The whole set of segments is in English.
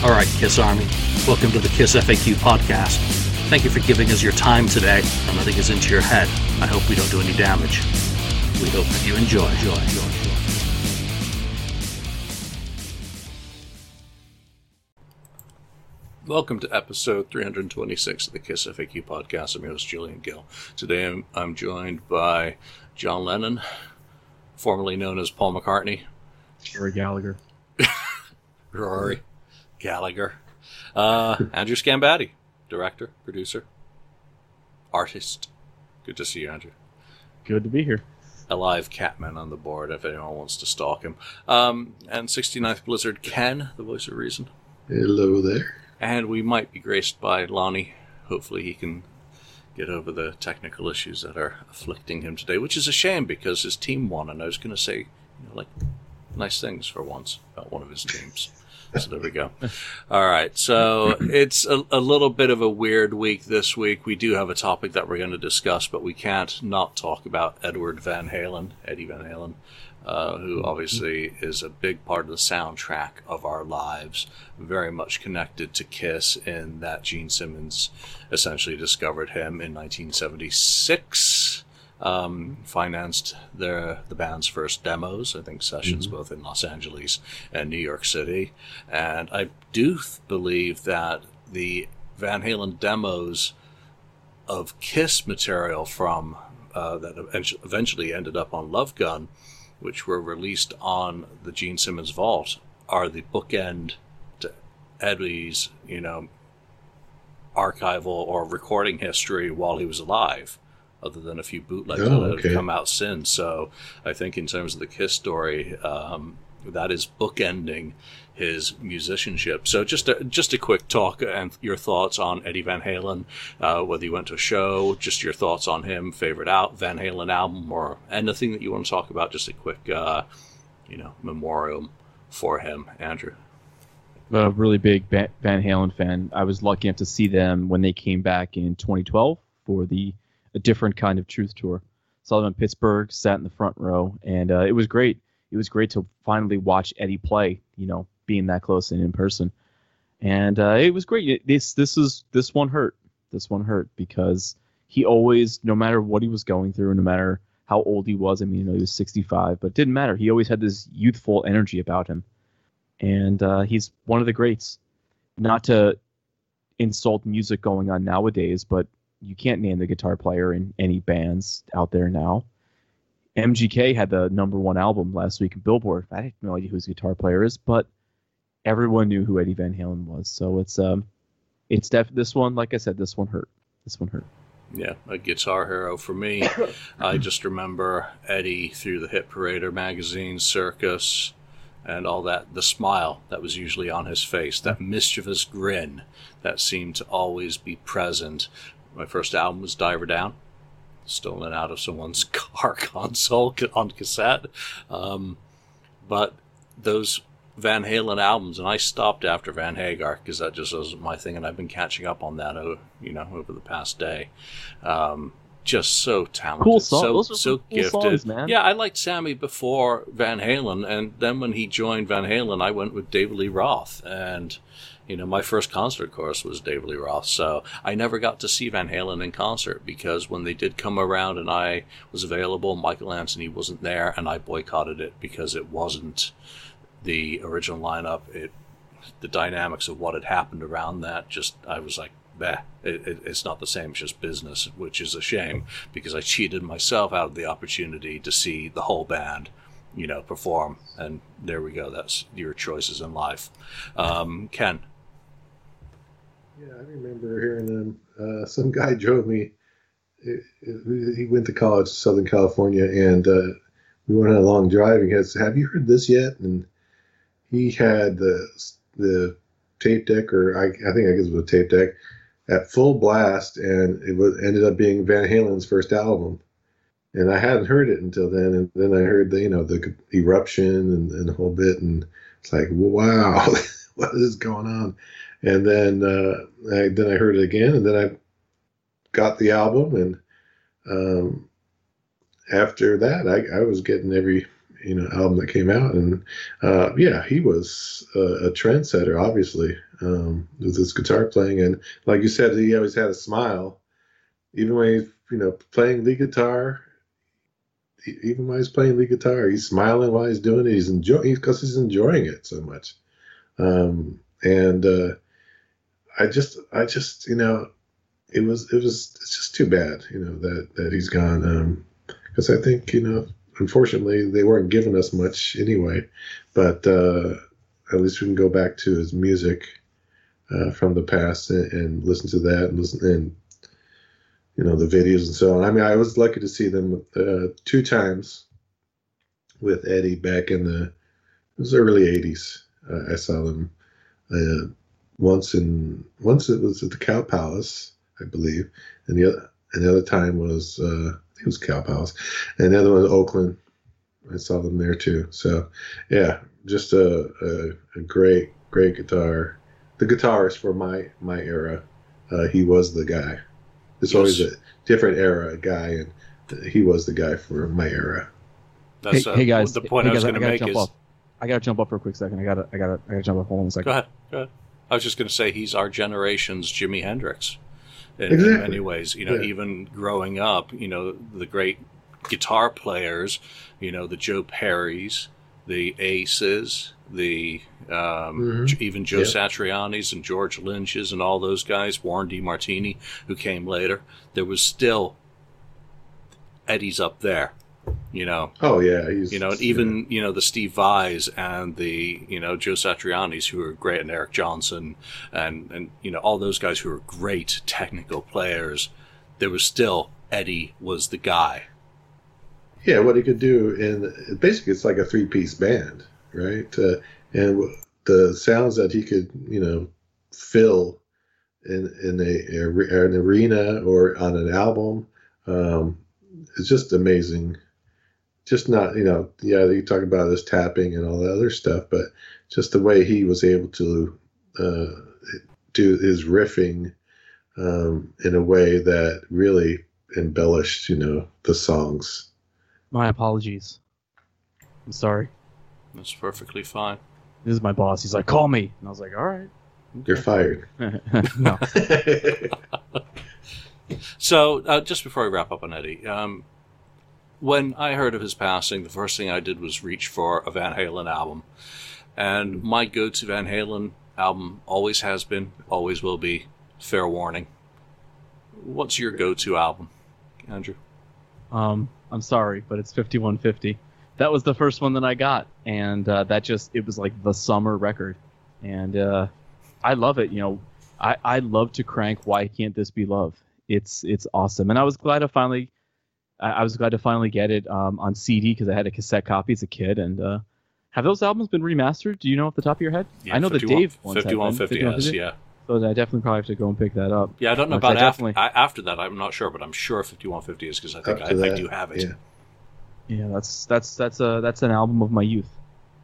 All right, Kiss Army, welcome to the Kiss FAQ podcast. Thank you for giving us your time today and letting us into your head. I hope we don't do any damage. We hope that you enjoy. enjoy, enjoy, enjoy. Welcome to episode 326 of the Kiss FAQ podcast. I'm your host, Julian Gill. Today I'm, I'm joined by John Lennon, formerly known as Paul McCartney, Rory Gallagher. Rory Gallagher, uh, Andrew Scambatti, director, producer, artist. Good to see you, Andrew. Good to be here. A live Catman on the board if anyone wants to stalk him. Um, and 69th Blizzard Ken, the voice of reason. Hello there. And we might be graced by Lonnie. Hopefully, he can get over the technical issues that are afflicting him today, which is a shame because his team won, and I was going to say, you know, like, nice things for once about one of his teams. So there we go. All right. So it's a, a little bit of a weird week this week. We do have a topic that we're going to discuss, but we can't not talk about Edward Van Halen, Eddie Van Halen, uh, who obviously is a big part of the soundtrack of our lives, very much connected to Kiss in that Gene Simmons essentially discovered him in 1976. Um, financed the the band's first demos, I think sessions both in Los Angeles and New York City, and I do th- believe that the Van Halen demos of Kiss material from uh, that eventually ended up on Love Gun, which were released on the Gene Simmons Vault, are the bookend to Eddie's, you know, archival or recording history while he was alive, other than a few bootlegs Oh, that okay. have come out since. So I think in terms of the Kiss story, um, that is bookending his musicianship. So just a, just a quick talk and your thoughts on Eddie Van Halen, uh, whether you went to a show, just your thoughts on him, favorite out Van Halen album, or anything that you want to talk about. Just a quick, uh, you know, memorial for him, Andrew. A really big Van Halen fan. I was lucky enough to see them when they came back in 2012 for the a different kind of Truth tour. Saw them in Pittsburgh, sat in the front row, and uh, it was great. It was great to finally watch Eddie play. You know, being that close and in person, and uh, it was great. This this is this one hurt. This one hurt because he always, no matter what he was going through, no matter how old he was. I mean, you know, he was 65, but it didn't matter. He always had this youthful energy about him and uh, he's one of the greats. Not to insult music going on nowadays, but you can't name the guitar player in any bands out there now. MGK had the number one album last week in Billboard. I have no idea who his guitar player is, but everyone knew who Eddie Van Halen was. So it's um, it's def this one. Like I said, this one hurt. This one hurt. Yeah, a guitar hero for me. I just remember Eddie through the Hit Parader magazine, Circus, and all that. The smile that was usually on his face, that mischievous grin that seemed to always be present. My first album was Diver Down, stolen out of someone's car console on cassette. Um, but those Van Halen albums, and I stopped after Van Hagar because that just wasn't my thing, and I've been catching up on that, o- you know, over the past day. Um, just so talented, Cool so so cool gifted. songs, man. Yeah, I liked Sammy before Van Halen, and then when he joined Van Halen, I went with David Lee Roth, and you know, my first concert, of course, was David Lee Roth. So I never got to see Van Halen in concert because when they did come around and I was available, Michael Anthony wasn't there, and I boycotted it because it wasn't the original lineup. It the dynamics of what had happened around that just I was like, bah, it, it, it's not the same. It's just business, which is a shame because I cheated myself out of the opportunity to see the whole band, you know, perform. And there we go. That's your choices in life. Um, Ken, Yeah, I remember hearing them. Uh, some guy drove me. He he went to college, in Southern California, and uh, we went on a long drive. And he goes, "Have you heard this yet?" And he had the the tape deck, or I, I think I guess it was a tape deck, at full blast, and it was ended up being Van Halen's first album. And I hadn't heard it until then, and then I heard the you know the eruption and, and the whole bit, and it's like wow, what is going on? And then uh, I, then I heard it again, and then I got the album, and um, after that, I, I was getting every you know album that came out, and uh, yeah, he was a, a trendsetter, obviously, um, with his guitar playing, and like you said, he always had a smile, even when he's you know playing lead guitar. Even when he's playing lead guitar, he's smiling while he's doing it. He's enjoying because he's enjoying it so much, um, and uh, I just, I just, you know, it was, it was, it's just too bad, you know, that that he's gone. Because um, I think, you know, unfortunately, they weren't giving us much anyway. But uh, at least we can go back to his music uh, from the past and, and, listen to that and listen and you know the videos and so on. I mean, I was lucky to see them uh, two times with Eddie back in the it was early '80s. Uh, I saw them uh, once in once it was at the Cow Palace, I believe, and the other and the other time was uh, it was Cow Palace, and the other one was Oakland. I saw them there too. So, yeah, just a, a, a great, great guitar. The guitarist for my my era, uh, he was the guy. It's yes. always a different era a guy, and he was the guy for my era. That's, hey, uh, hey guys, the point hey I was going to make is. Off. I gotta jump up for a quick second. I gotta, I gotta, I gotta jump up. Hold on a second. Go ahead. Go ahead. I was just going to say he's our generation's Jimi Hendrix in, exactly. in many ways. You know, yeah. even growing up, you know, the great guitar players, you know, the Joe Perrys, the Aces, the um, mm-hmm. even Joe yeah. Satriani's and George Lynch's and all those guys, Warren DeMartini, who came later. There was still Eddie's up there you know. Oh yeah, you know, even you know the Steve Vais and the you know Joe Satriani's who are great, and Eric Johnson, and and you know all those guys who are great technical players. There was still Eddie was the guy. Yeah, what he could do, and basically it's like a three-piece band, right? Uh, and the sounds that he could, you know, fill in in a, a an arena or on an album. Um, it's just amazing just not you know yeah you talk about his tapping and all that other stuff but just the way he was able to uh, do his riffing um, in a way that really embellished you know the songs. My apologies. I'm sorry. That's perfectly fine. This is my boss. He's like call me. And i was like all right. You're fired. No. So uh, just before we wrap up on eddie um, when I heard of his passing, the first thing I did was reach for a Van Halen album. And my go to Van Halen album always has been, always will be Fair Warning. What's your go to album, Andrew? Um, I'm sorry, but it's 5150. That was the first one that I got, and uh, that just it was like the summer record, and uh, I love it. You know, I I love to crank. Why can't this be love? It's it's awesome, and I was glad to finally I, I was glad to finally get it um, on CD because I had a cassette copy as a kid. And uh, have those albums been remastered? Do you know off the top of your head? Yeah, I know that Dave ones 5150 has, yeah. So I definitely probably have to go and pick that up. Yeah, I don't know about after, after that. I'm not sure, but I'm sure 5150 is because I think I, I, do have it. Yeah. yeah, that's that's that's a that's an album of my youth.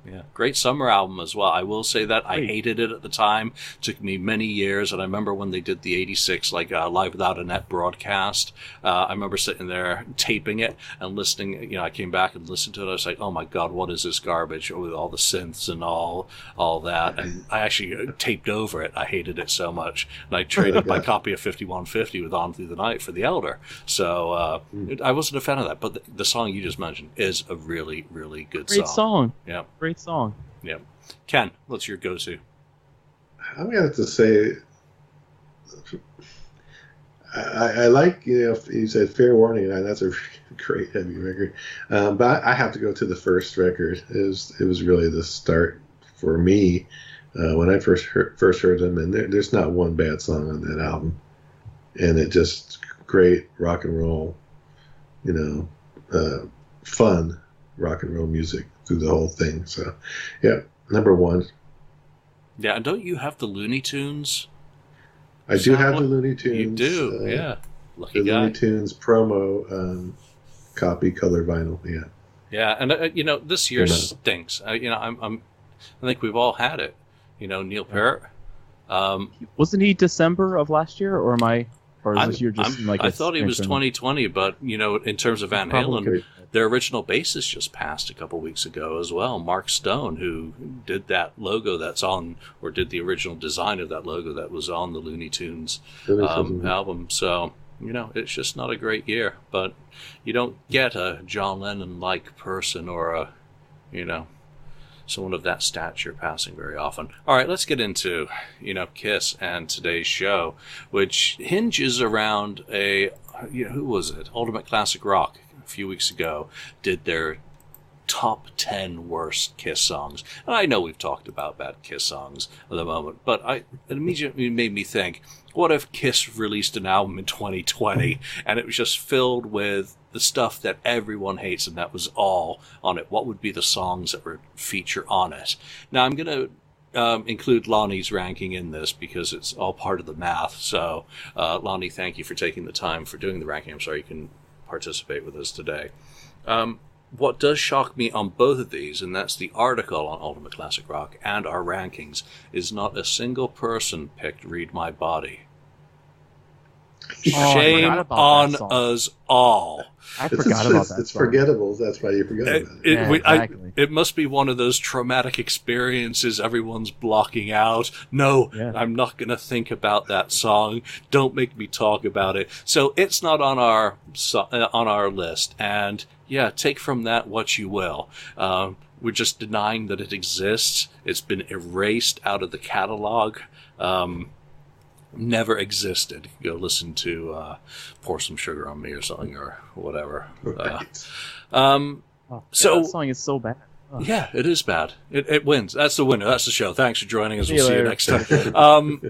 Yeah, great summer album as well. I will say that I hated it at the time. It took me many years, and I remember when they did the '86 like uh, live without a net broadcast. Uh, I remember sitting there taping it and listening. You know, I came back and listened to it. I was like, "Oh my god, what is this garbage with all the synths and all all that?" And I actually uh, taped over it. I hated it so much, and I traded my copy of 5150 with On Through the Night for The Elder. So uh, mm. I wasn't a fan of that, but the, the, song you just mentioned is a really, really good great song. song. Yeah, great great song. Yeah. Ken, what's your go to? I'm going to have to say, I, I, like, you know, you said Fair Warning, and that's a great heavy record. Um, but I, I, have to go to the first record. It was, it was really the start for me uh, when I first heard, first heard them, and there, there's not one bad song on that album. And it just great rock and roll, you know, uh, fun rock and roll music through the whole thing. So, yeah, number one. Yeah, and don't you have the Looney Tunes? I do have the Looney Tunes. You do, uh, yeah. Lucky the guy. Looney Tunes promo um, copy color vinyl. Yeah. Yeah, and uh, you know this year stinks. Uh, you know, I'm, I'm, I think we've all had it. You know, Neil Peart. Um, Wasn't he December of last year, or am I? Or is this year just like I thought he was strength 2020, but you know, in terms of Van. Halen, their original bassist just passed a couple weeks ago as well. Mark Stone, who did that logo that's on, or did the original design of that logo that was on the Looney Tunes um, album. So you know, it's just not a great year. But you don't get a John Lennon-like person or a, you know, someone of that stature passing very often. All right, let's get into you know Kiss and today's show, which hinges around a you know, who was it? Ultimate Classic Rock a few weeks ago did their top 10 worst Kiss songs. And I know we've talked about bad Kiss songs at the moment, but I, it immediately made me think, what if Kiss released an album in 2020 and it was just filled with the stuff that everyone hates and that was all on it? What would be the songs that would feature on it? Now I'm going to um, include Lonnie's ranking in this because it's all part of the math. So, uh, Lonnie, thank you for taking the time for doing the ranking. I'm sorry you can participate with us today. Um, what does shock me on both of these, and that's the article on Ultimate Classic Rock and our rankings, is not a single person picked Read My Body. Oh, Shame about on us all. I It's, forgot it's, about it's, that. it's song. forgettable. That's why you forgot It, about it. it- Yeah, we- I- it must be one of those traumatic experiences everyone's blocking out. No, Yeah. I'm not going to think about that song. Don't make me talk about it. So it's not on our so- uh, on our list. And yeah, take from that what you will. Um, we're just denying that it exists. It's been erased out of the catalog. Um, never existed. Go listen to uh, "Pour Some Sugar on Me" or something or whatever. Uh, um, Oh, yeah, So- that song is so bad. Oh. yeah, it is bad. It, it wins. That's the winner. That's the show. Thanks for joining us. See We'll you see you next time. Um,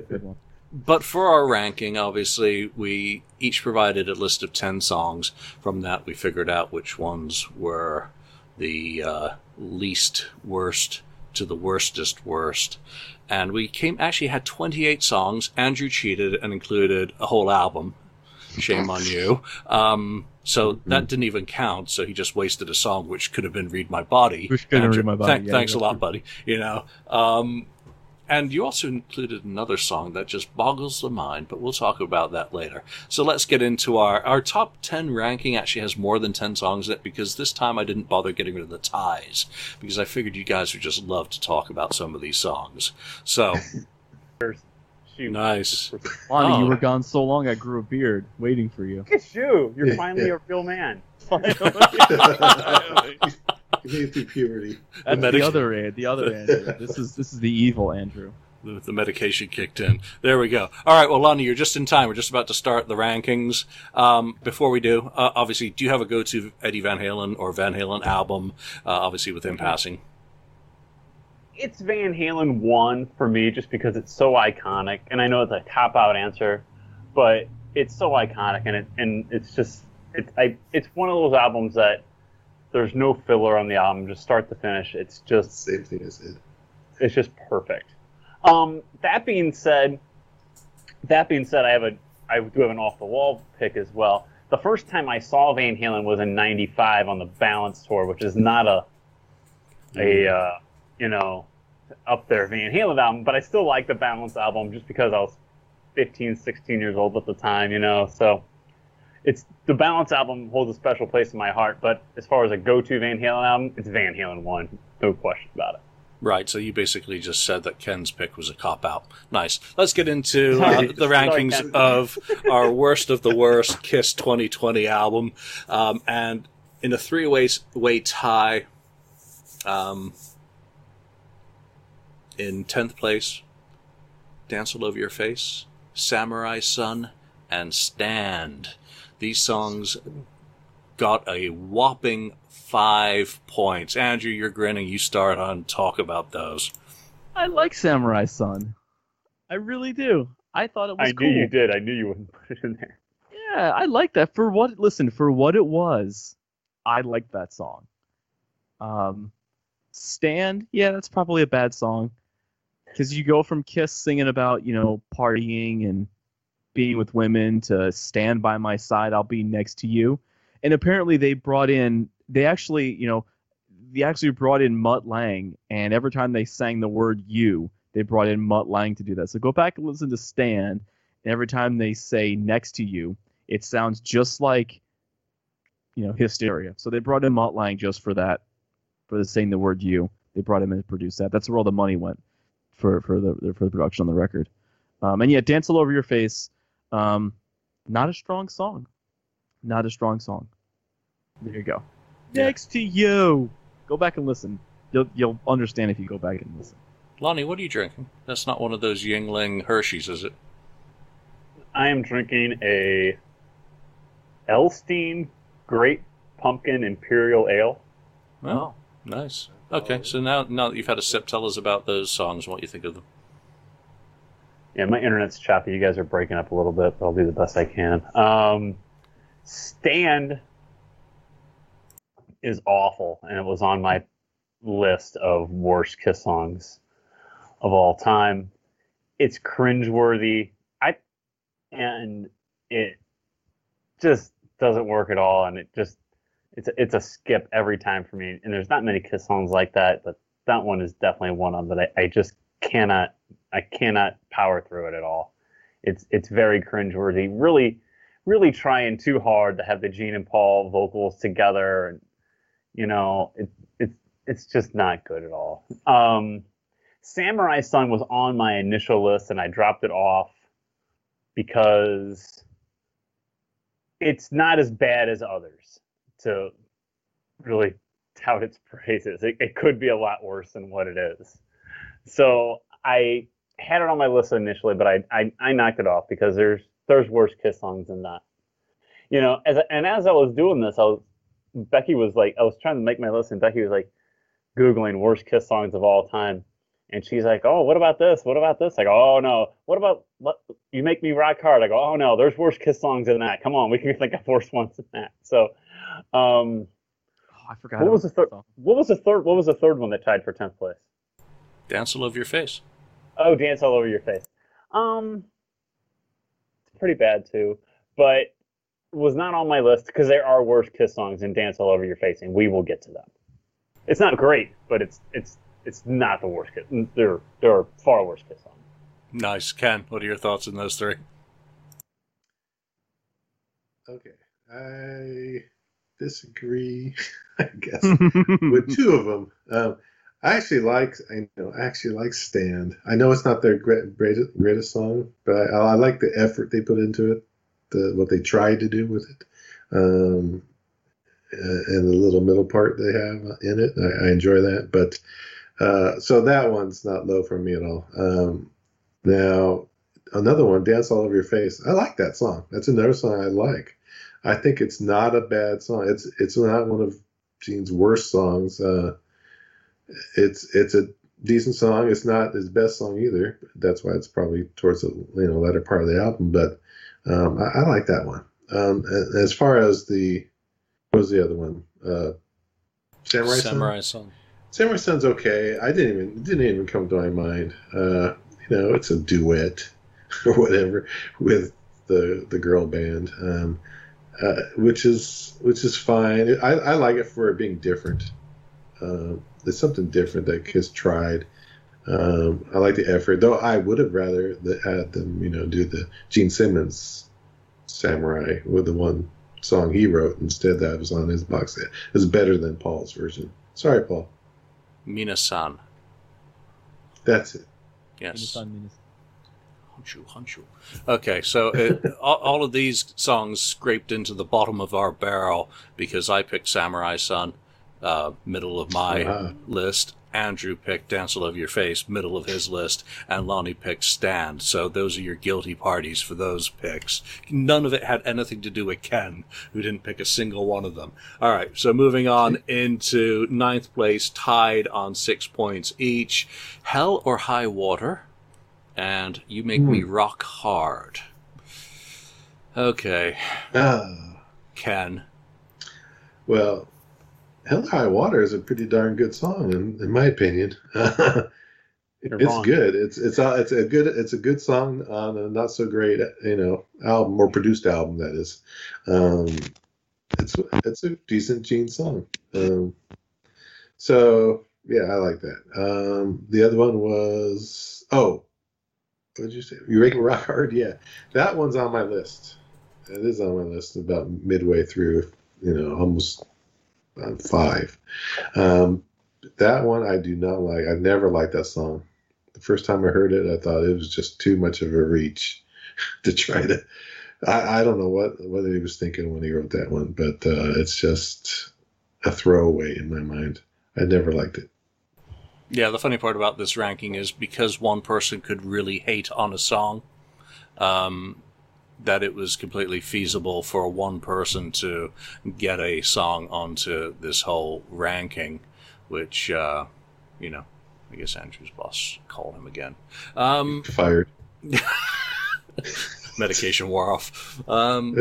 but for our ranking, obviously, we each provided a list of 10 songs. From that, we figured out which ones were the uh, least worst to the worstest worst. And we came actually had 28 songs. Andrew cheated and included a whole album. Shame on you. Um, so that didn't even count. So he just wasted a song, which could have been "Read My Body." Which could have Andrew, Read My Body, thank- yeah, thanks a lot, true. buddy. You know. Um, and you also included another song that just boggles the mind, but we'll talk about that later. So let's get into our, our top 10 ranking actually has more than 10 songs in it because this time I didn't bother getting rid of the ties because I figured you guys would just love to talk about some of these songs. So, Shoot. nice. Lonnie, Oh. you were oh. gone so long. I grew a beard waiting for you. Look at you. You're finally a real man. You made it through puberty. That's the, medic- other Andrew. The other Andrew. This is this is the evil Andrew. The, the medication kicked in. There we go. All right, well, Lonnie, you're just in time. We're just about to start the rankings. Um, before we do, uh, obviously, do you have a go-to Eddie Van Halen or Van Halen album? Uh, obviously, with him passing. it's Van Halen one for me just because it's so iconic, and I know it's a cop out answer, but it's so iconic, and it and it's just it's I it's one of those albums that there's no filler on the album, just start to finish. It's just Same thing I said. it's just perfect. Um, that being said, that being said, I have a I do have an off the wall pick as well. The first time I saw Van Halen was in '95 on the Balance tour, which is not a a uh, you know up there Van Halen album, but I still like the Balance album just because I was 15, 16 years old at the time, you know. So it's the Balance album holds a special place in my heart. But as far as a go-to Van Halen album, it's Van Halen one, no question about it. Right, so you basically just said that Ken's pick was a cop out. Nice. Let's get into uh, the rankings Ken. of our worst of the worst Kiss 2020 album. Um, and in a three way, tie, um, in 10th place, Dance All Over Your Face, Samurai Son, and Stand. These songs got a whopping five points. Andrew, you're grinning. You start on talk about those. I like Samurai Son. I really do. I thought it was I cool. knew you did. I knew you wouldn't put it in there. Yeah, I like that. For what? Listen, for what it was, I liked that song. Um, Stand, yeah, that's probably a bad song, because you go from Kiss singing about you know partying and being with women to Stand by my side, I'll be next to you, and apparently they brought in, they actually, you know, they actually brought in Mutt Lange, and every time they sang the word "you," they brought in Mutt Lange to do that. So go back and listen to Stand, And every time they say next to you, it sounds just like, you know, hysteria. So they brought in Mutt Lange just for that, for the saying the word you. They brought him in to produce that. That's where all the money went for for the for the production on the record. Um, and yeah, dance all over your face. Um, not a strong song. Not a strong song. There you go. Yeah. Next to you. Go back and listen. You'll you'll understand if you go back and listen. Lonnie, what are you drinking? That's not one of those Yuengling Hershey's, is it? I am drinking a Elysian Great Pumpkin Imperial Ale. Oh, nice. Okay, so now now that you've had a sip, tell us about those songs and what you think of them. Yeah, my internet's choppy. You guys are breaking up a little bit, but I'll do the best I can. Um, Stand is awful, and it was on my list of worst Kiss songs of all time. It's cringeworthy. I and it just doesn't work at all, and it just it's a, it's a skip every time for me. And there's not many Kiss songs like that, but that one is definitely one of them that I, I just cannot I cannot power through it at all. It's it's very cringeworthy. Really, really trying too hard to have the Gene and Paul vocals together, and you know, it, it's it's just not good at all. Um, Samurai Son was on my initial list, and I dropped it off because it's not as bad as others. To really tout its praises, it, it could be a lot worse than what it is. So I had it on my list initially, but I, I, I knocked it off because there's there's worse Kiss songs than that. You know, as and as I was doing this, I was Becky was like, I was trying to make my list, and Becky was like googling worst Kiss songs of all time, and she's like, Oh, what about this? What about this? I go, Oh no, what about what, you make me rock hard? I go, Oh no, there's worse Kiss songs than that. Come on, we can think of worse ones than that. So, um, Oh, I forgot. what was the third? What was the third? What was the third one that tied for tenth place? Dance all over your face. Oh, dance all over your face. Um, it's pretty bad too, but was not on my list because there are worse Kiss songs than "Dance All Over Your Face," and we will get to them. It's not great, but it's it's it's not the worst Kiss. There there are far worse Kiss songs. Nice. Ken, what are your thoughts on those three? Okay, I disagree. I guess with two of them. Um, I actually like I know I actually like Stand. I know it's not their great, greatest greatest song, but I, I like the effort they put into it, the what they tried to do with it, um, uh, and the little middle part they have in it. I, I enjoy that, but uh, so that one's not low for me at all. Um, now another one, Dance All Over Your Face. I like that song. That's another song I like. I think it's not a bad song. It's it's not one of Gene's worst songs. Uh, it's it's a decent song. It's not his best song either. That's why it's probably towards the you know latter part of the album. But um, I, I like that one. Um, as far as the what was the other one? Uh, Samurai? Samurai song. Samurai Son's okay. I didn't even it didn't even come to my mind. Uh, you know, it's a duet or whatever with the the girl band, um, uh, which is which is fine. I, I like it for it being different. Uh, there's something different that Kiss tried. Um, I like the effort, though. I would have rather that had them, you know, do the Gene Simmons Samurai with the one song he wrote instead that was on his box set. It's better than Paul's version. Sorry, Paul. Minasan. That's it. Yes. Minus- minus- Honshu, honshu. Okay, so it, all, all of these songs scraped into the bottom of our barrel because I picked Samurai Son, uh, middle of my Uh-huh. list. Andrew picked Dance All Over Your Face, middle of his list, and Lonnie picked Stand. So those are your guilty parties for those picks. None of it had anything to do with Ken, who didn't pick a single one of them. All right, so moving on into ninth place, tied on six points each. Hell or High Water, and You Make Me Rock Hard. Okay, Ah, Ken. well, Hell High Water is a pretty darn good song, in, in my opinion. It's wrong. good. It's it's a, it's a good it's a good song on a not so great you know album or produced album that is. Um, it's it's a decent Gene song. Um, so yeah, I like that. Um, the other one was oh, What did you say? You make me rock hard? Yeah, that one's on my list. It is on my list about midway through. You know, almost uh, five. Um, that one I do not like. I never liked that song. The first time I heard it, I thought it was just too much of a reach to try to. I, I don't know what what he was thinking when he wrote that one, but uh, it's just a throwaway in my mind. I never liked it. Yeah, the funny part about this ranking is because one person could really hate on a song, um, that it was completely feasible for one person to get a song onto this whole ranking, which, uh, you know, I guess Andrew's boss called him again. Um, Fired. medication wore off. Um,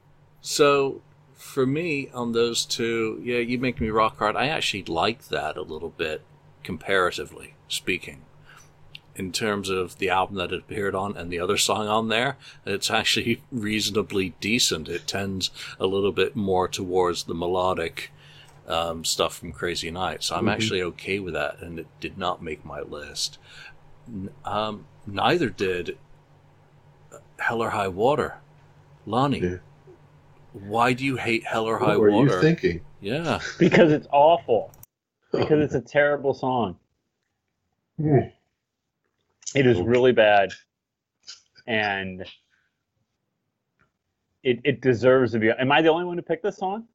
so for me on those two, yeah, you make me rock hard. I actually like that a little bit, comparatively speaking. In terms of the album that it appeared on and the other song on there, it's actually reasonably decent. It tends a little bit more towards the melodic um, stuff from Crazy Night, so I'm Mhm. actually okay with that, and it did not make my list. Um, neither did Hell or High Water. Lonnie, Yeah. why do you hate Hell or High what were Water? you thinking? Yeah. Because it's awful. Because it's a terrible song. Hmm. It is really bad, and it it deserves to be. Am I the only one who picked this song?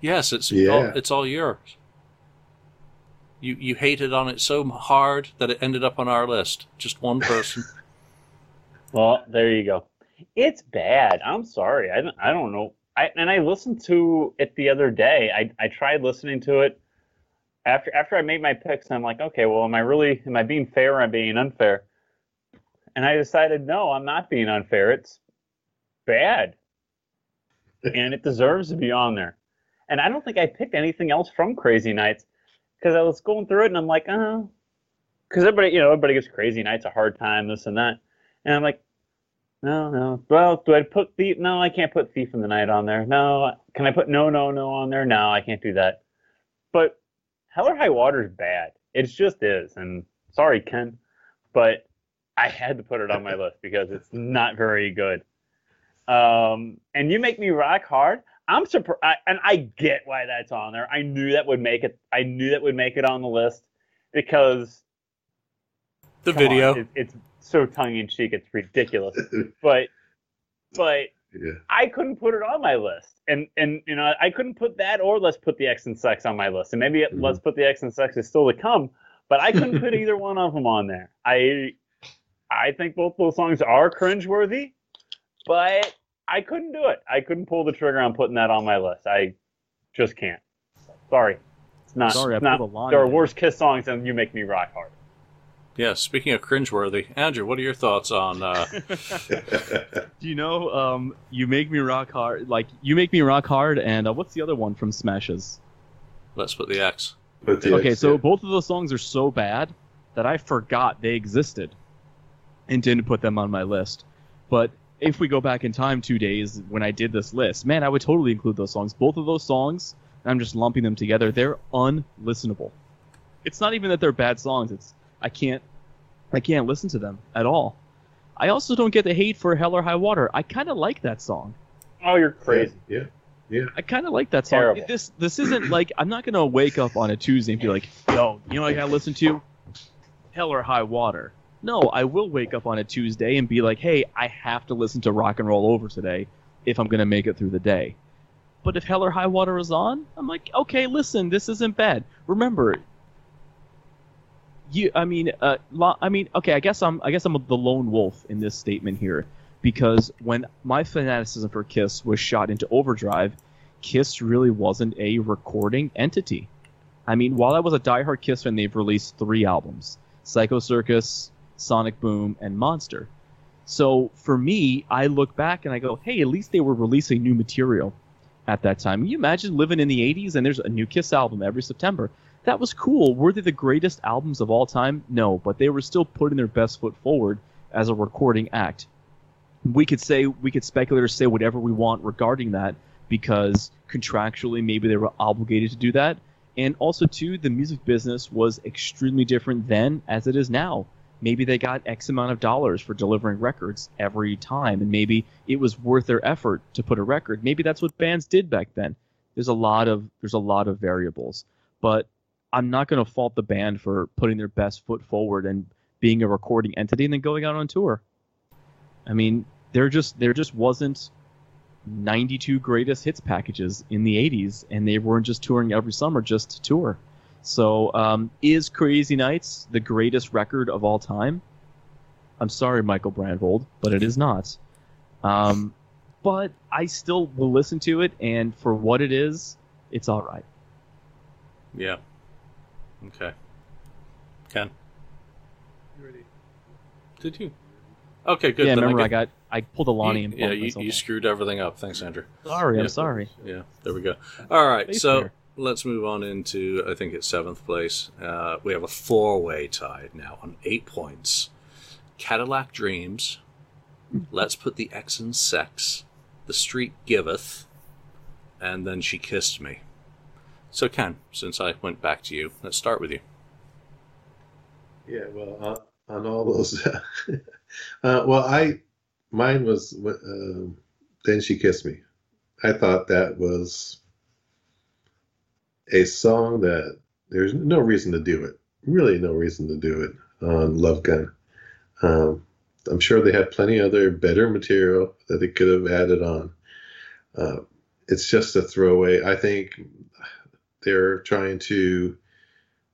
Yes, it's Yeah. all, it's all yours. You you hated on it so hard that it ended up on our list. Just one person. Well, there you go. It's bad. I'm sorry. I don't, I don't know. I and I listened to it the other day. I I tried listening to it after after I made my picks. I'm like, okay, well, am I really am I being fair or am I being unfair? And I decided, no, I'm not being unfair. It's bad, and it deserves to be on there. And I don't think I picked anything else from Crazy Nights because I was going through it and I'm like, uh, oh, because everybody, you know, everybody gives Crazy Nights a hard time, this and that. And I'm like, no, no. Well, do I put Thief? No, I can't put Thief in the Night on there. No. Can I put No, No, No on there? No, I can't do that. But Hell or High Water is bad. It just is. And sorry, Ken, but I had to put it on my list because it's not very good. Um, and you make me rock hard. I'm surprised, and I get why that's on there. I knew that would make it. I knew that would make it on the list because The come on, video. it- it's so tongue in cheek. It's ridiculous. but but yeah. I couldn't put it on my list, and and you know I couldn't put that or let's put the X and Sex on my list, and maybe it, Mhm. let's put the X and Sex is still to come, but I couldn't put either one of them on there. I I think both those songs are cringeworthy, but I couldn't do it. I couldn't pull the trigger on putting that on my list. I just can't. Sorry, it's not. Sorry, I it's not put a line there are there. worse Kiss songs than "You Make Me Rock Hard." Yeah. Speaking of cringeworthy, Andrew, what are your thoughts on? Uh, Do you know? Um, you make me rock hard. Like you make me rock hard, and uh, what's the other one from Smashes? let's put the X. But the okay, X, so yeah. both of those songs are so bad that I forgot they existed and didn't put them on my list. But if we go back in time two days when I did this list, man, I would totally include those songs. Both of those songs, and I'm just lumping them together. They're unlistenable. It's not even that they're bad songs. It's I can't I can't listen to them at all. I also don't get the hate for Hell or High Water. I kind of like that song. Oh, you're crazy. Yeah. Yeah. I kind of like that song. Terrible. This this isn't like I'm not gonna wake up on a Tuesday and be like, yo, you know what I gotta listen to? Hell or High Water. No, I will wake up on a Tuesday and be like, hey, I have to listen to Rock and Roll Over today if I'm gonna make it through the day. But if Hell or High Water is on, I'm like, okay, listen, this isn't bad. Remember, you, I mean, uh, lo- I mean, okay, I guess I'm, I guess I'm the lone wolf in this statement here because when my fanaticism for Kiss was shot into overdrive, Kiss really wasn't a recording entity. I mean, while I was a diehard Kiss fan, they've released three albums: Psycho Circus, Sonic Boom, and Monster. So for me, I look back and I go, hey, at least they were releasing new material at that time. You imagine living in the 80s and there's a new Kiss album every September? That was cool. Were they the greatest albums of all time? No, but they were still putting their best foot forward as a recording act. We could say, we could speculate or say whatever we want regarding that because contractually maybe they were obligated to do that. And also, too, the music business was extremely different then as it is now. maybe they got X amount of dollars for delivering records every time, and maybe it was worth their effort to put a record. Maybe that's what bands did back then. There's a lot of there's a lot of variables, but I'm not going to fault the band for putting their best foot forward and being a recording entity and then going out on tour. I mean, there just there just wasn't 92 greatest hits packages in the 80s, and they weren't just touring every summer just to tour. So, um, is Crazy Nights the greatest record of all time? I'm sorry, Michael Brandvold, but it is not. Um, but I still will listen to it, and for what it is, it's all right. Yeah. Okay. Ken, You ready? did you? Okay, good. yeah, then remember I, get- got I pulled a Lonnie you, and yeah, bumped you, you screwed everything up. Thanks, Andrew. Sorry, Yeah. I'm sorry. Yeah, there we go. All right, Space so Bear. let's move on into I think it's seventh place. Uh, we have a four-way tie now on eight points. Cadillac Dreams. Let's put the X in sex. The Street Giveth, and then she kissed me. So Ken, since I went back to you, let's start with you. Yeah, well, on, on all those, uh, well, I mine was uh, then she kissed me. I thought that was a song that there's no reason to do it. Really, no reason to do it on Love Gun. Um, I'm sure they had plenty other better material that they could have added on. Uh, it's just a throwaway. I think they're trying to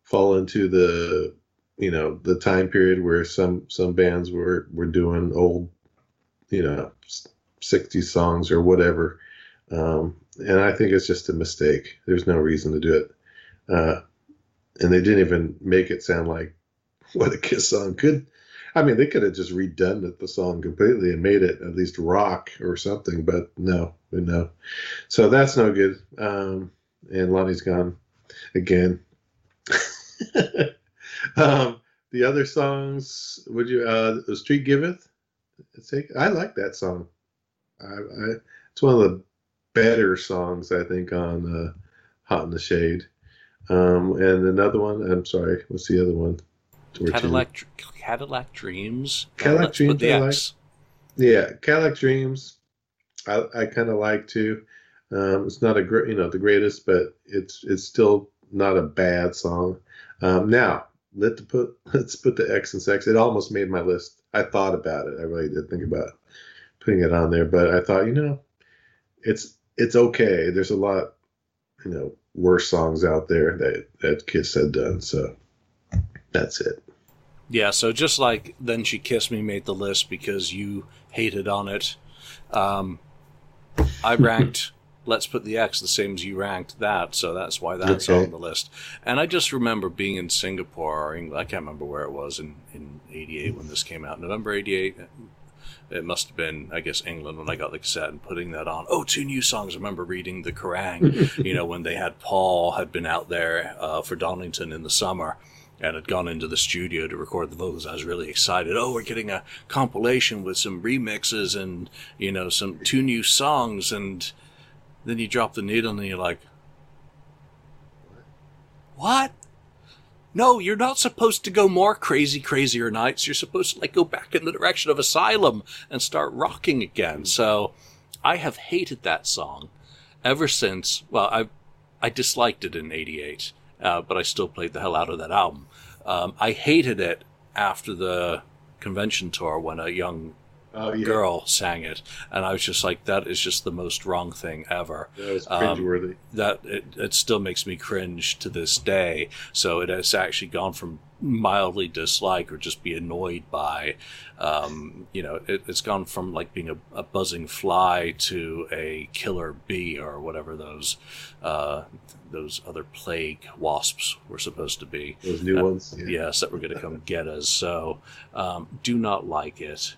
fall into the you know the time period where some some bands were were doing old you know 60 songs or whatever. Um, and i think it's just a mistake. There's no reason to do it. Uh, and they didn't even make it sound like what a kiss song could i mean they could have just redone the song completely and made it at least rock or something but no no. So that's no good. Um, and lonnie's gone again um, the other songs, would you? Uh, the Street Giveth. A, I like that song. I, I, it's one of the better songs I think on uh, Hot in the Shade. Um, and another one. I'm sorry. What's the other one? Two. Cadillac, Cadillac Dreams. Cadillac Dreams I like. Yeah, Cadillac Dreams. I, I kind of like too. Um, it's not a great, you know, the greatest, but it's it's still not a bad song. Um, now let the put let's put the X and sex. It almost made my list. I thought about it. I really did think about putting it on there, but I thought, you know, it's it's okay. There's a lot, you know, worse songs out there that that Kiss had done. So that's it. Yeah, so just like then she kissed me made the list because you hated on it. Um, I ranked let's put the X the same as you ranked that, so that's why that's Okay. on the list. And I just remember being in Singapore or England. I can't remember where it was in in '88 when this came out. November '88. It must have been, I guess, England when I got the cassette and putting that on. Oh, two new songs. I remember reading the Kerrang, you know, when they had Paul had been out there uh, for Donington in the summer and had gone into the studio to record the vocals. I was really excited. Oh, we're getting a compilation with some remixes and, you know, some two new songs. And then you drop the needle and you're like, what? No, you're not supposed to go more crazy, crazier nights. You're supposed to like go back in the direction of Asylum and start rocking again. So I have hated that song ever since. Well, I I disliked it in '88, uh, but I still played the hell out of that album. Um, I hated it after the convention tour when a young Oh yeah, girl sang it, and I was just like, that is just the most wrong thing ever that was um, that it, it still makes me cringe to this day. So it has actually gone from mildly dislike or just be annoyed by, um, you know, it, it's gone from like being a, a buzzing fly to a killer bee or whatever those uh, those other plague wasps were supposed to be. Those new uh, ones. Yeah. Yes, that were going to come get us. So um, do not like it.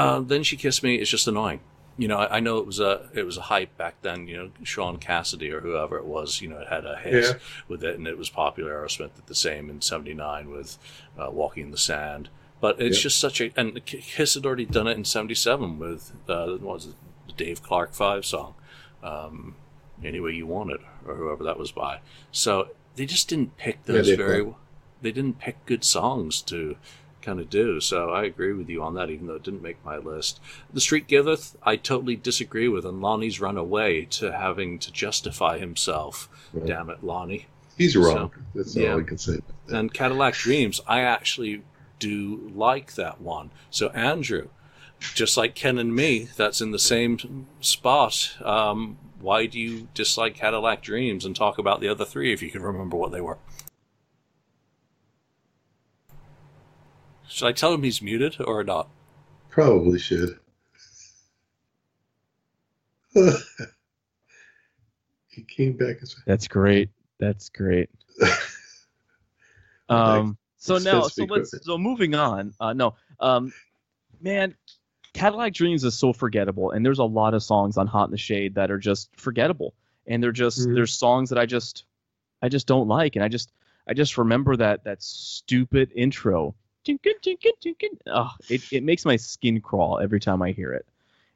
Uh, then she kissed me. It's just annoying. You know, I, I know it was a it was a hype back then. You know, Shaun Cassidy or whoever it was. You know, it had a hit Yeah. with it, and it was popular. Aerosmith did the same in '79 with uh, "Walking in the Sand." But it's Yeah. just such a and Kiss had already done it in '77 with uh, what was it, the Dave Clark Five song, um, "Any Way You Want It" or whoever that was by. So they just didn't pick those Dave very. Clark. They didn't pick good songs to kind of do. So I agree with you on that, even though it didn't make my list. The Street Giveth, I totally disagree with, and Lonnie's run away to having to justify himself. Right. Damn it, Lonnie. He's wrong. That's yeah. all we can say. And Cadillac Dreams, I actually do like that one. So Andrew, just like Ken and me, that's in the same spot. Um, why do you dislike Cadillac Dreams and talk about the other three if you can remember what they were? Should I tell him he's muted or not? Probably should. he came back and said, That's great. That's great. Um, so Let's- now, so be let's so moving on. Uh, no, um, man, Cadillac Dreams is so forgettable, and there's a lot of songs on Hot in the Shade that are just forgettable, and they're just Mhm. there's songs that I just I just don't like, and I just I just remember that that stupid intro. Jinkin, jinkin, jinkin. Ugh, it it makes my skin crawl every time I hear it,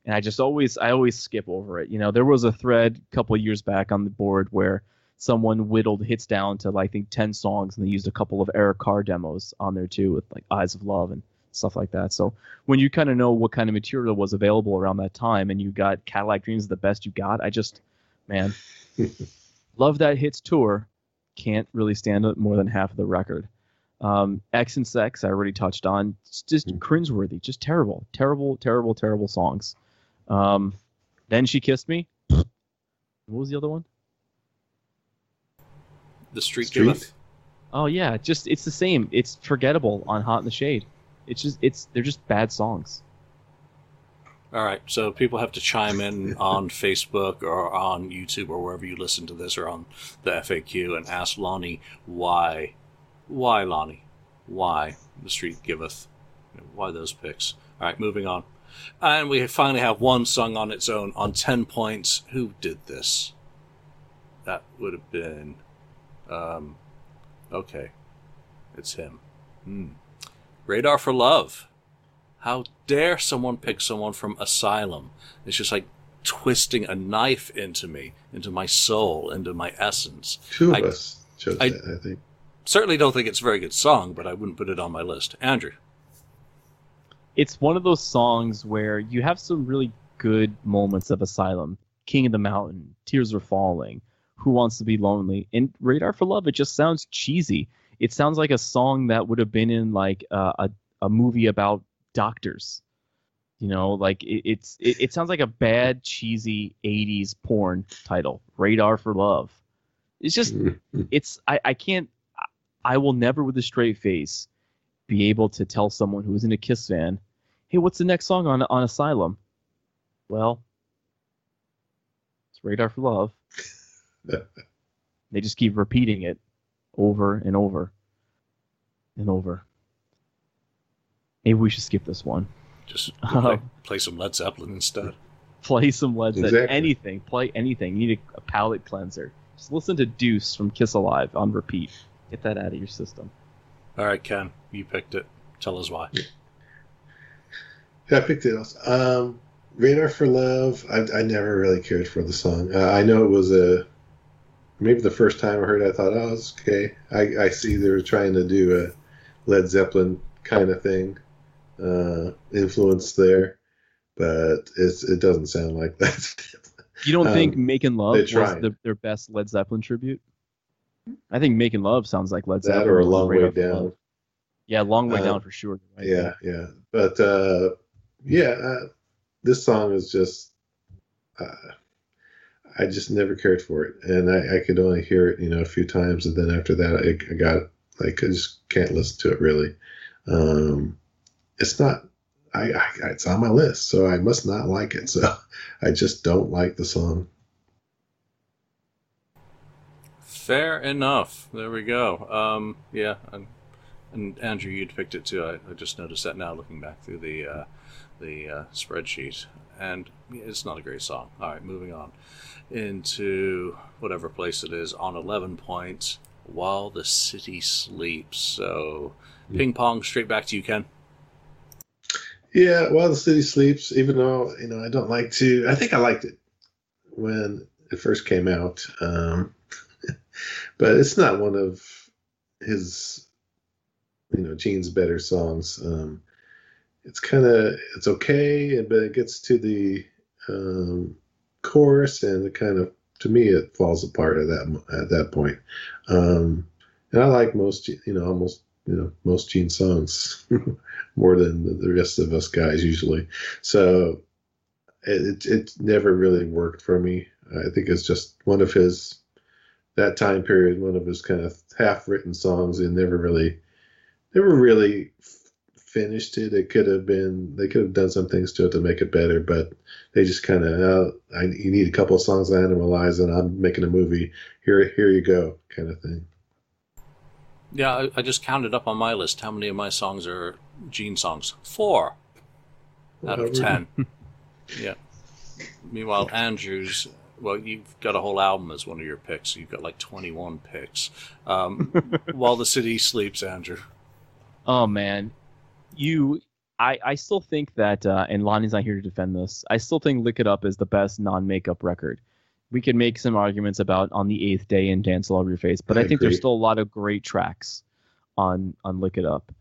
and I just always I always skip over it. You know, there was a thread a couple of years back on the board where someone whittled hits down to like, I think ten songs, and they used a couple of Eric Carr demos on there too, with like Eyes of Love and stuff like that. So when you kind of know what kind of material was available around that time, and you got Cadillac Dreams the best you got, I just, man, love that hits tour. Can't really stand it more than half of the record. Um, X and Sex, I already touched on. It's just Mm. cringeworthy, just terrible, terrible, terrible, terrible songs. Um, then she kissed me. What was the other one? The Street, Street? Oh yeah, just it's the same. It's forgettable on Hot in the Shade. It's just it's they're just bad songs. All right, so people have to chime in on Facebook or on YouTube or wherever you listen to this or on the FAQ and ask Lonnie why, why Lonnie, why the street giveth, why those picks. All right, moving on, and we finally have one song on its own on ten points. Who did this? That would have been, um, okay, it's him. Hmm. Radar for Love. How dare someone pick someone from Asylum? It's just like twisting a knife into me, into my soul, into my essence. two of I- us chose I- that, I think. Certainly don't think it's a very good song, but I wouldn't put it on my list. Andrew. It's one of those songs where you have some really good moments of Asylum, King of the Mountain, Tears Are Falling, Who Wants to Be Lonely, and Radar for Love. It just sounds cheesy. It sounds like a song that would have been in like uh, a a movie about doctors. You know, like it, it's it, it sounds like a bad cheesy '80s porn title, Radar for Love. It's just it's I, I can't I will never with a straight face be able to tell someone who isn't a Kiss fan, hey, what's the next song on on Asylum? Well, it's Radar for Love. they just keep repeating it over and over and over. Maybe we should skip this one. Just play, play some Led Zeppelin instead. Play some Led Zeppelin. Exactly. Anything. Play anything. You need a, a palate cleanser. Just listen to Deuce from Kiss Alive on repeat. Get that out of your system. All right, Ken, you picked it. Tell us why. Yeah, I picked it also. Um, Radar for Love. I, I never really cared for the song. Uh, I know it was a maybe the first time I heard it, I thought, oh, it's okay. I, I see they're trying to do a Led Zeppelin kind of thing, uh, influence there, but it's it doesn't sound like that. You don't think Um, "Making Love" was the, their best Led Zeppelin tribute? I think "Making Love" sounds like Led Zeppelin. that or a long way down. Love. Yeah, long way Uh, down for sure. Right? Yeah, yeah. But uh, yeah, uh, this song is just. Uh, I just never cared for it, and I, I could only hear it, you know, a few times, and then after that, I, I got like I just can't listen to it really. Um, it's not. I, I it's on my list, so I must not like it. So I just don't like the song. Fair enough. There we go. Um, yeah, and, and Andrew, you'd picked it too. I, I just noticed that now, looking back through the uh, the uh, spreadsheet, and it's not a great song. All right, moving on into whatever place it is on eleven points. While the city sleeps. So, ping pong, straight back to you, Ken. Yeah, while the city sleeps, even though you know I don't like to. I think I liked it when it first came out, um, but it's not one of his you know Gene's better songs. Um, it's kind of it's okay, but it gets to the um, chorus and it kind of to me it falls apart at that at that point. Um, and I like most you know almost you know most Gene songs more than the rest of us guys usually. So it it never really worked for me. I think it's just one of his that time period, one of his kind of half written songs, and never really never really finished it. It could have been they could have done some things to it to make it better, but they just kind of oh, I you need a couple of songs to animalize, and I'm making a movie. Here here you go, kind of thing. Yeah, I, I just counted up on my list how many of my songs are Gene songs. Four out of ten. yeah. Meanwhile, Andrew's well, you've got a whole album as one of your picks. You've got like 21 picks. Um, while the city sleeps, Andrew. Oh man, you. I, I still think that, uh, and Lonnie's not here to defend this. I still think "Lick It Up" is the best non-makeup record. We can make some arguments about "On the Eighth Day" and "Dance All Over Your Face," but I, I think there's still a lot of great tracks on on "Lick It Up."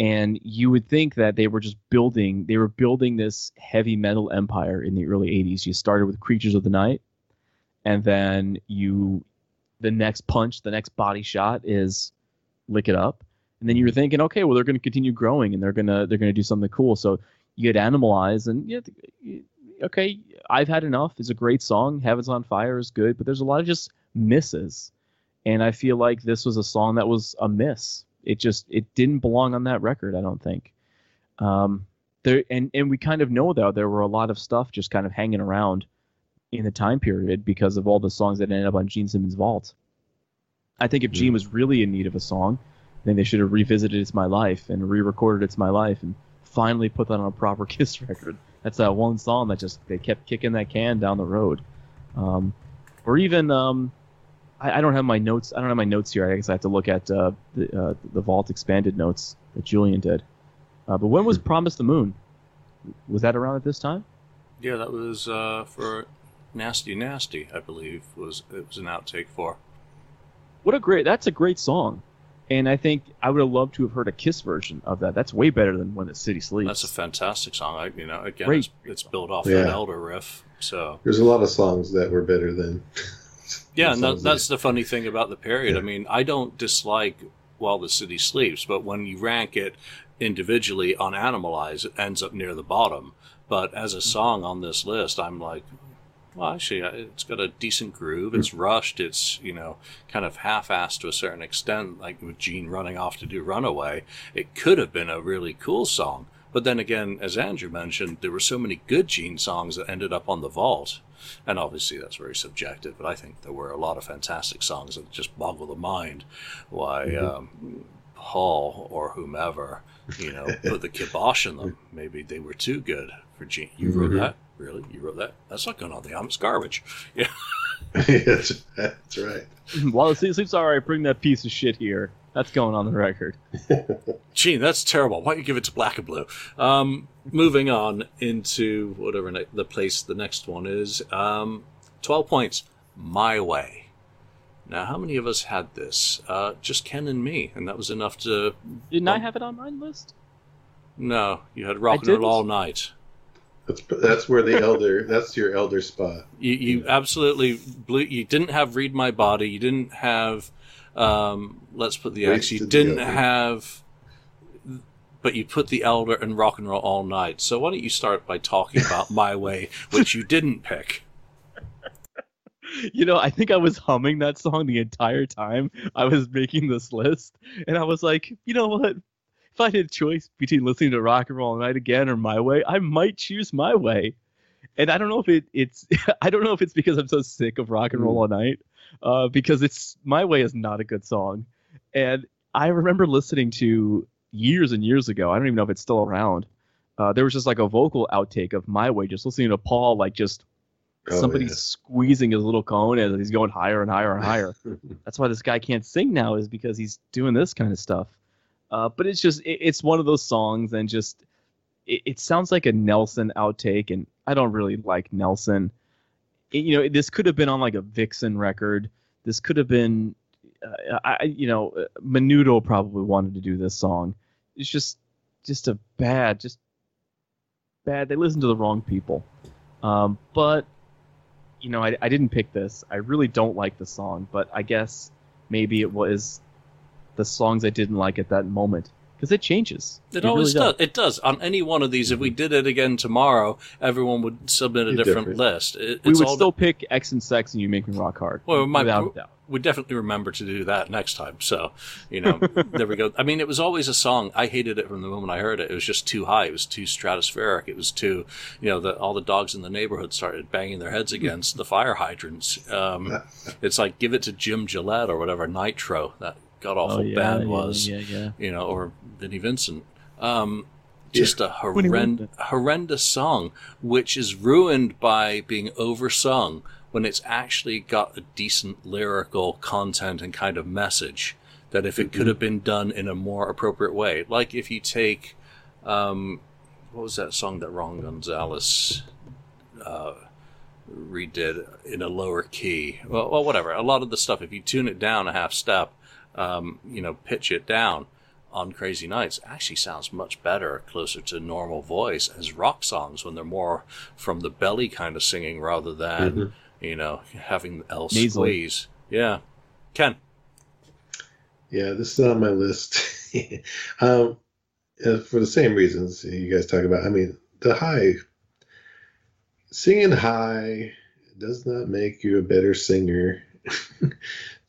and you would think that they were just building they were building this heavy metal empire in the early 80s you started with creatures of the night and then you the next punch the next body shot is lick it up. And then you were thinking okay well they're going to continue growing and they're going to they're going to do something cool. So you get animalize and yeah okay i've had enough. Is a great song. Heavens on fire is good but there's a lot of just misses. And i feel like this was a song that was a miss. It just it didn't belong on that record. I don't think. Um, there and and we kind of know though there were a lot of stuff just kind of hanging around in the time period because of all the songs that ended up on Gene Simmons' vault. I think if Gene mm. was really in need of a song, then they should have revisited "It's My Life" and re-recorded "It's My Life" and finally put that on a proper Kiss record. That's that one song that just they kept kicking that can down the road. Um, or even um, I, I, don't have my notes. I don't have my notes here. I guess I have to look at uh, the uh, the Vault expanded notes that Julian did. Uh, but when was hmm. Promise the Moon? Was that around at this time? Yeah, that was uh, for Nasty Nasty, I believe. Was it was an outtake for? What a great! That's a great song, and I think I would have loved to have heard a Kiss version of that. That's way better than When the City Sleeps. That's a fantastic song. I, you know, again, it's, it's, built off yeah. that Elder riff. So there's a lot of songs that were better than yeah, and that, that's the funny thing about the period. Yeah. I mean, I don't dislike While the City Sleeps, but when you rank it individually on Animalize, it ends up near the bottom. But as a mm-hmm. song on this list, I'm like, well, actually, it's got a decent groove. It's rushed. It's you know kind of half-assed to a certain extent, like with Gene running off to do "Runaway." It could have been a really cool song, but then again, as Andrew mentioned, there were so many good Gene songs that ended up on the vault and obviously, that's very subjective, but I think there were a lot of fantastic songs that just boggle the mind why mm-hmm. um, Paul or whomever, you know, put the kibosh on them. Maybe they were too good for Gene. You mm-hmm. wrote that? Really? You wrote that? That's not going on the album. It's garbage. Yeah. yes, that's right. While it seems all right, bring that piece of shit here. That's going on the record. Gene, that's terrible. Why don't you give it to Black 'n Blue? Um, moving on into whatever ne- the place the next one is. Um, 12 points. My Way. Now, how many of us had this? Uh, just Ken and me, and that was enough to. Didn't I have it on my list? No, you had Rock and Roll All Night. That's that's where the elder. That's your elder spot. You you yeah. absolutely blew. You didn't have Read My Body. You didn't have um, let's put the X. You didn't have, but you put the Elder and Rock and Roll All Night. So why don't you start by talking about My Way, which you didn't pick? You know, I think I was humming that song the entire time I was making this list, and I was like, you know what? If I had a choice between listening to Rock and Roll All Night again or My Way, I might choose My Way. And I don't know if it, it's I don't know if it's because I'm so sick of Rock and Roll All Night uh, because it's My Way is not a good song, and I remember listening to years and years ago. I don't even know if it's still around. Uh, there was just like a vocal outtake of My Way, just listening to Paul like just oh, somebody yeah. squeezing his little cone as he's going higher and higher and higher. That's why this guy can't sing now is because he's doing this kind of stuff. Uh, but it's just it, it's one of those songs and just it, it, sounds like a Nelson outtake, and I don't really like Nelson you know, this could have been on like a Vixen record. This could have been uh, I, you know, Menudo probably wanted to do this song. It's just, just a bad, just bad. They listened to the wrong people. Um, but, you know, I, I didn't pick this. I really don't like the song, but I guess maybe it was the songs I didn't like at that moment because it changes. It, always really does. does. It does. On any one of these, if we did it again tomorrow, everyone would submit a different, different, list. It, we would still pick X and Sex, and you make me rock hard. Well, my, without doubt. We definitely remember to do that next time. So, you know, there we go. I mean, it was always a song. I hated it from the moment I heard it. It was just too high. It was too stratospheric. It was too, you know, the, all the dogs in the neighborhood started banging their heads against the fire hydrants. Um, it's like give it to Jim Gillette or whatever Nitro. That god awful oh, yeah, band was, yeah, yeah, you know, or Vinnie Vincent. Um, just a horrend- horrendous song, which is ruined by being oversung when it's actually got a decent lyrical content and kind of message. That if it mm-hmm. could have been done in a more appropriate way, like if you take, um, what was that song that Ron Gonzalez uh, redid in a lower key? Well, well, whatever. A lot of the stuff, if you tune it down a half step, um, you know, pitch it down on Crazy Nights actually sounds much better, closer to normal voice as rock songs when they're more from the belly kind of singing rather than, mm-hmm. you know, having the L squeeze. Yeah. Ken. Yeah, this is on my list. um, for the same reasons you guys talk about. I mean, the high, singing high does not make you a better singer.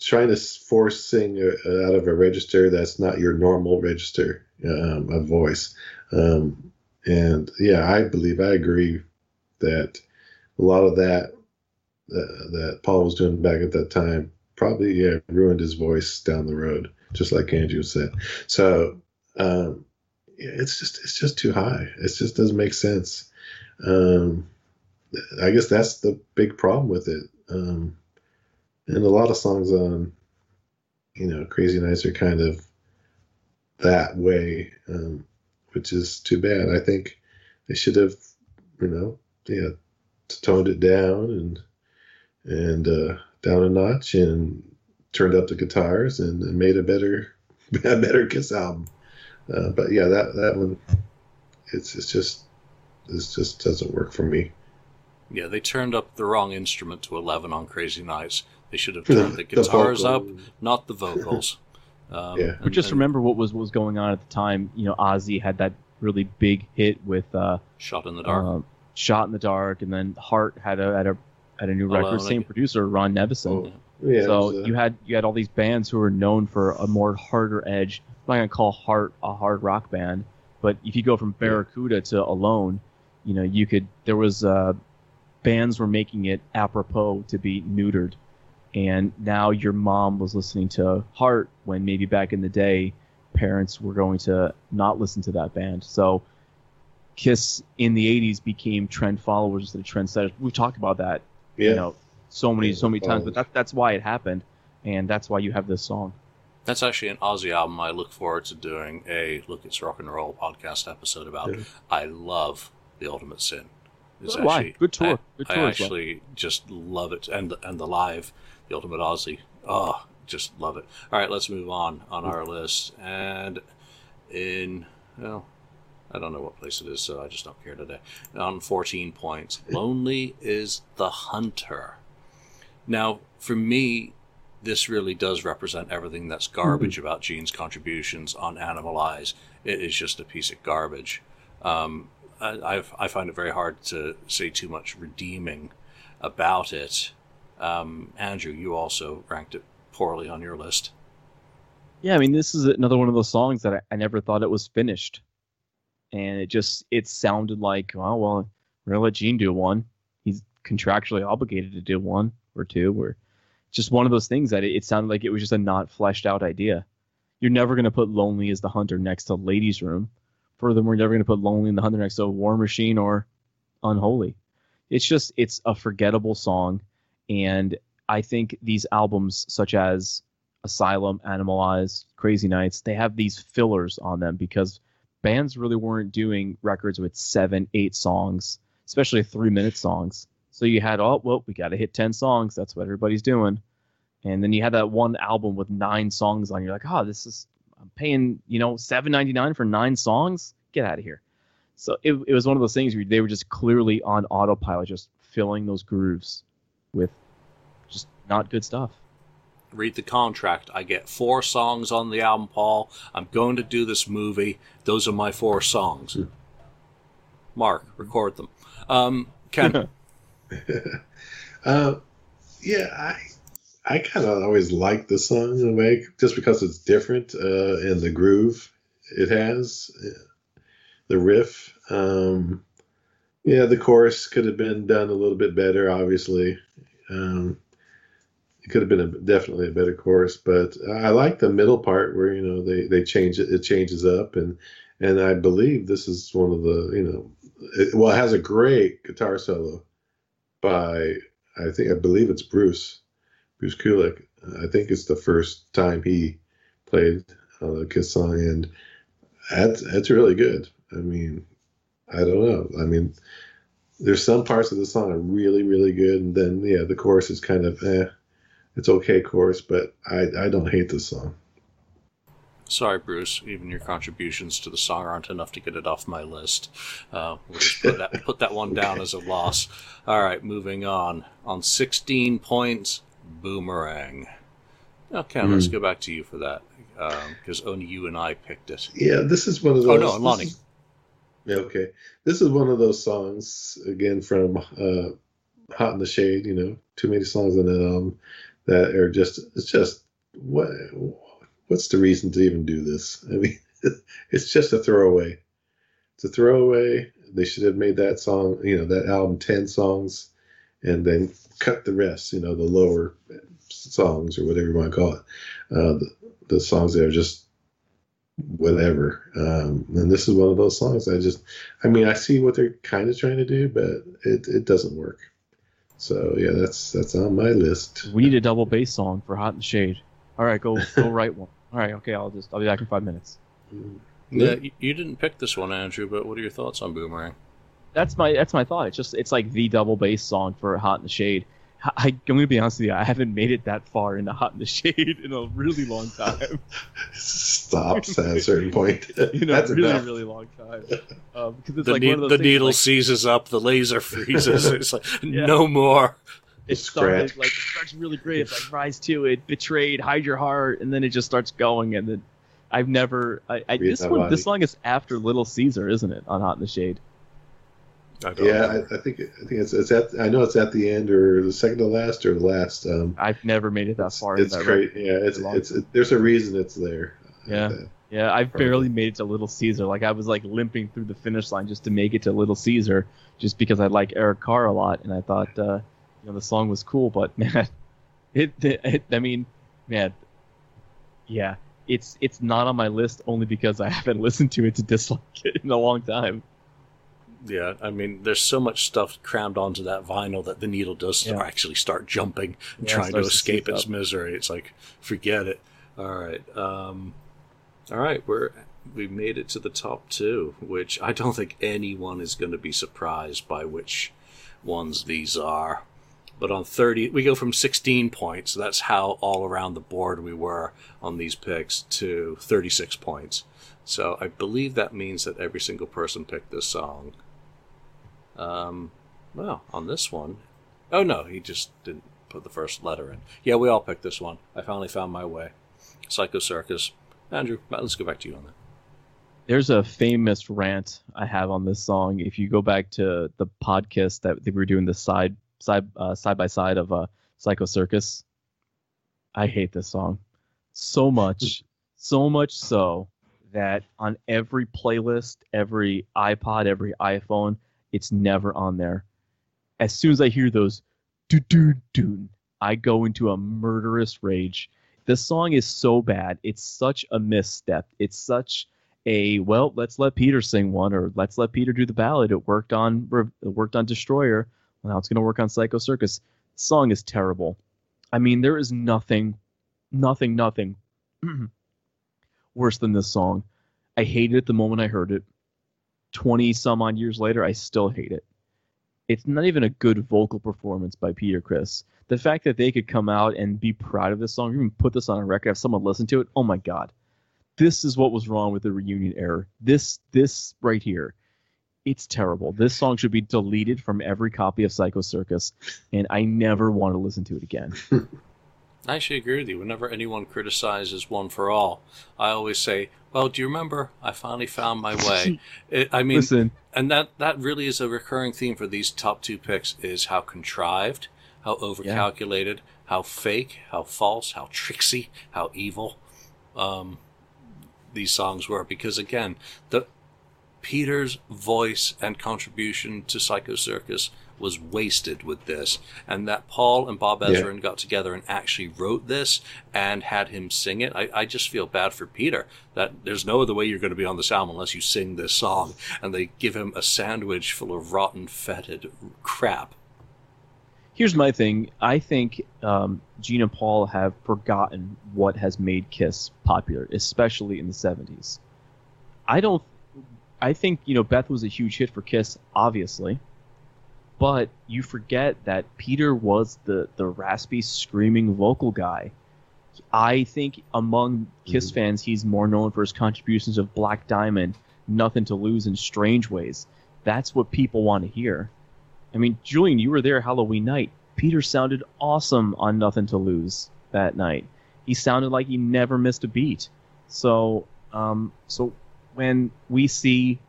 trying to force sing uh, out of a register that's not your normal register um, of voice. Um, and yeah, I believe I agree that a lot of that uh, that Paul was doing back at that time probably yeah ruined his voice down the road, just like Andrew said. So um, it's just it's just too high. It just doesn't make sense. Um, I guess that's the big problem with it. Um, and a lot of songs on you know crazy nights are kind of that way um, which is too bad. I think they should have you know yeah toned it down and and uh, down a notch and turned up the guitars and, made a better a better kiss album. Uh, but yeah that that one it's it's just this just doesn't work for me. Yeah, they turned up the wrong instrument to 11 on Crazy Nights. They should have turned the guitars the up, not the vocals. Um, yeah. But just and, remember what was what was going on at the time. You know, Ozzy had that really big hit with uh, "Shot in the Dark." Uh, "Shot in the Dark," and then Heart had a had a had a new Alone, record. Same producer, Ron Nevison. Oh, yeah, so was, uh... you had you had all these bands who were known for a more harder edge. I'm not gonna call Heart a hard rock band, but if you go from Barracuda to Alone, you know you could. There was uh, bands were making it apropos to be neutered and now your mom was listening to Heart when maybe back in the day parents were going to not listen to that band. So Kiss in the 80s became trend followers instead of the trendsetters. We've talked about that, yeah. you know, so many so many times, but that, that's why it happened and that's why you have this song. That's actually an Ozzy album I look forward to doing a Look It's Rock and Roll podcast episode about. Yeah. I love The Ultimate Sin. It's actually, why? Good tour. Good tour I actually well. just love it, and and the live the Ultimate Ozzy. Oh, just love it. All right, let's move on on our list. And in, well, I don't know what place it is, so I just don't care today. On 14 points, Lonely is the Hunter. Now, for me, this really does represent everything that's garbage mm-hmm. about Gene's contributions on Animalize. It is just a piece of garbage. Um, I, I've, I find it very hard to say too much redeeming about it. Um, Andrew, you also ranked it poorly on your list. Yeah, I mean, this is another one of those songs that I, I never thought it was finished, and it just it sounded like, oh well, we're gonna let Gene do one. He's contractually obligated to do one or two, or just one of those things that it, it sounded like it was just a not fleshed out idea. You're never gonna put "Lonely as the Hunter" next to "Ladies' Room." Furthermore, you're never gonna put "Lonely in the Hunter" next to "War Machine" or "Unholy." It's just it's a forgettable song and I think these albums, such as Asylum, Animalize, Crazy Nights, they have these fillers on them because bands really weren't doing records with seven, eight songs, especially three minute songs. So you had, oh, well, we got to hit 10 songs. That's what everybody's doing. And then you had that one album with nine songs on. You're like, oh, this is I'm paying you know seven ninety nine for nine songs. Get out of here. So it, it was one of those things where they were just clearly on autopilot, just filling those grooves with just not good stuff. Read the contract. I get four songs on the album, Paul. I'm going to do this movie. Those are my four songs. Mark, record them. Um, Ken. uh, yeah, I I kind of always like the song in a way, just because it's different uh, in the groove it has, the riff. Um, yeah, the chorus could have been done a little bit better, obviously. Um, it could have been a, definitely a better chorus, but I like the middle part where you know they they change it, it changes up, and and I believe this is one of the you know, it, well, it has a great guitar solo by I think I believe it's Bruce Bruce Kulick. I think it's the first time he played uh, the Kiss song, and that's that's really good. I mean, I don't know. I mean, there's some parts of the song are really really good, and then yeah, the chorus is kind of eh it's okay chorus, but I, I don't hate this song. Sorry, Bruce. Even your contributions to the song aren't enough to get it off my list. Uh, we'll just put that, put that one down as a loss. All right, moving on. On 16 points, Boomerang. Okay, mm. let's hmm. go back to you for that because um, only you and I picked it. Yeah, this is one of those. Oh no, Lonnie. Is, okay. This is one of those songs again from uh, Hot in the Shade. You know, too many songs on that album that are just it's just what what's the reason to even do this? I mean, it's just a throwaway. It's a throwaway. They should have made that song, you know, that album ten songs, and then cut the rest, you know, the lower songs or whatever you want to call it, uh, the, the songs that are just whatever. Um, and this is one of those songs I just, I mean, I see what they're kind of trying to do, but it, it doesn't work. So yeah, that's that's on my list. We need a double bass song for Hot in the Shade. All right, go go write one. All right, okay, I'll just I'll be back in five minutes. Yeah, you didn't pick this one, Andrew. But what are your thoughts on Boomerang? That's my that's my thought. It's just it's like the double bass song for Hot in the Shade. I, am going to be honest with you. I haven't made it that far into Hot in the Shade in a really long time. Stops at a certain point. you know, That's a really, enough. really long time. Um, because it's the, like ne- the needle like, seizes up, the laser freezes. it's like yeah. no more. It started like it starts really great. It's like rise to it, betrayed, hide your heart, and then it just starts going. And then I've never. I, I this one, this song is after Little Caesar, isn't it? On Hot in the Shade. I yeah, I, I, think I think it's it's at I know it's at the end or the second to last or the last. Um, I've never made it that far. It's, great. Yeah, it's it's it, there's a reason it's there. Yeah, yeah. I've barely made it to Little Caesar. Like I was like limping through the finish line just to make it to Little Caesar, just because I like Eric Carr a lot, and I thought uh, you know the song was cool. But man, it, it, it I mean, man, yeah, it's it's not on my list only because I haven't listened to it to dislike it in a long time. Yeah, I mean, there's so much stuff crammed onto that vinyl that the needle does yeah. actually start jumping and yeah, trying to escape to its up. misery. It's like, forget it. All right, um, all right, we're we made it to the top two, which I don't think anyone is going to be surprised by which ones these are. But on 30, we go from 16 points, that's how all around the board we were on these picks, to 36 points. So I believe that means that every single person picked this song. Um, well, on this one, oh no, he just didn't put the first letter in. Yeah, we all picked this one. I finally found my way. Psycho Circus. Andrew, let's go back to you on that. There's a famous rant I have on this song. If you go back to the podcast that we were doing the side side uh, side by side of uh, Psycho Circus, I hate this song so much, so much so that on every playlist, every iPod, every iPhone, it's never on there. As soon as I hear those do do do, I go into a murderous rage. This song is so bad. It's such a misstep. It's such a well, let's let Peter sing one or let's let Peter do the ballad. It worked on it worked on Destroyer. Well, now it's going to work on Psycho Circus. Song is terrible. I mean, there is nothing, nothing, nothing worse than this song. I hated it the moment I heard it. 20 some odd years later, I still hate it. it's not even a good vocal performance by Peter Criss. The fact that they could come out and be proud of this song, even put this on a record, have someone listen to it, oh my god. This is what was wrong with the reunion era. This this right here. It's terrible. This song should be deleted from every copy of Psycho Circus, and I never want to listen to it again. I actually agree with you. Whenever anyone criticizes One for All, I always say, "Well, do you remember? I finally found my way." It, I mean, Listen, and that that really is a recurring theme for these top two picks: is how contrived, how overcalculated, how fake, how false, how tricksy, how evil um, these songs were. Because again, the Peter's voice and contribution to Psycho Circus was wasted with this, and that Paul and Bob Yeah. Ezrin got together and actually wrote this and had him sing it. I, I just feel bad for Peter that there's no other way you're going to be on this album unless you sing this song, and they give him a sandwich full of rotten, fetid crap. here's my thing. I think um, Gene and Paul have forgotten what has made Kiss popular, especially in the '70s. I don't. I think you know Beth was a huge hit for Kiss, obviously, but you forget that Peter was the the raspy, screaming vocal guy. I think among Kiss Mhm. fans, he's more known for his contributions of Black Diamond, Nothing to Lose, and Strange Ways. That's what people want to hear. I mean, Julian, you were there Halloween night. Peter sounded awesome on Nothing to Lose that night. He sounded like he never missed a beat. So, um, so when we see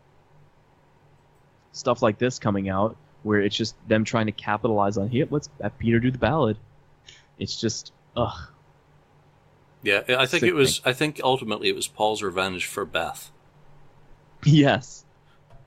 stuff like this coming out, where it's just them trying to capitalize on here, let's have Peter do the ballad. It's just, ugh. Yeah, I think it was. Sickening. I think ultimately it was Paul's revenge for Beth. Yes.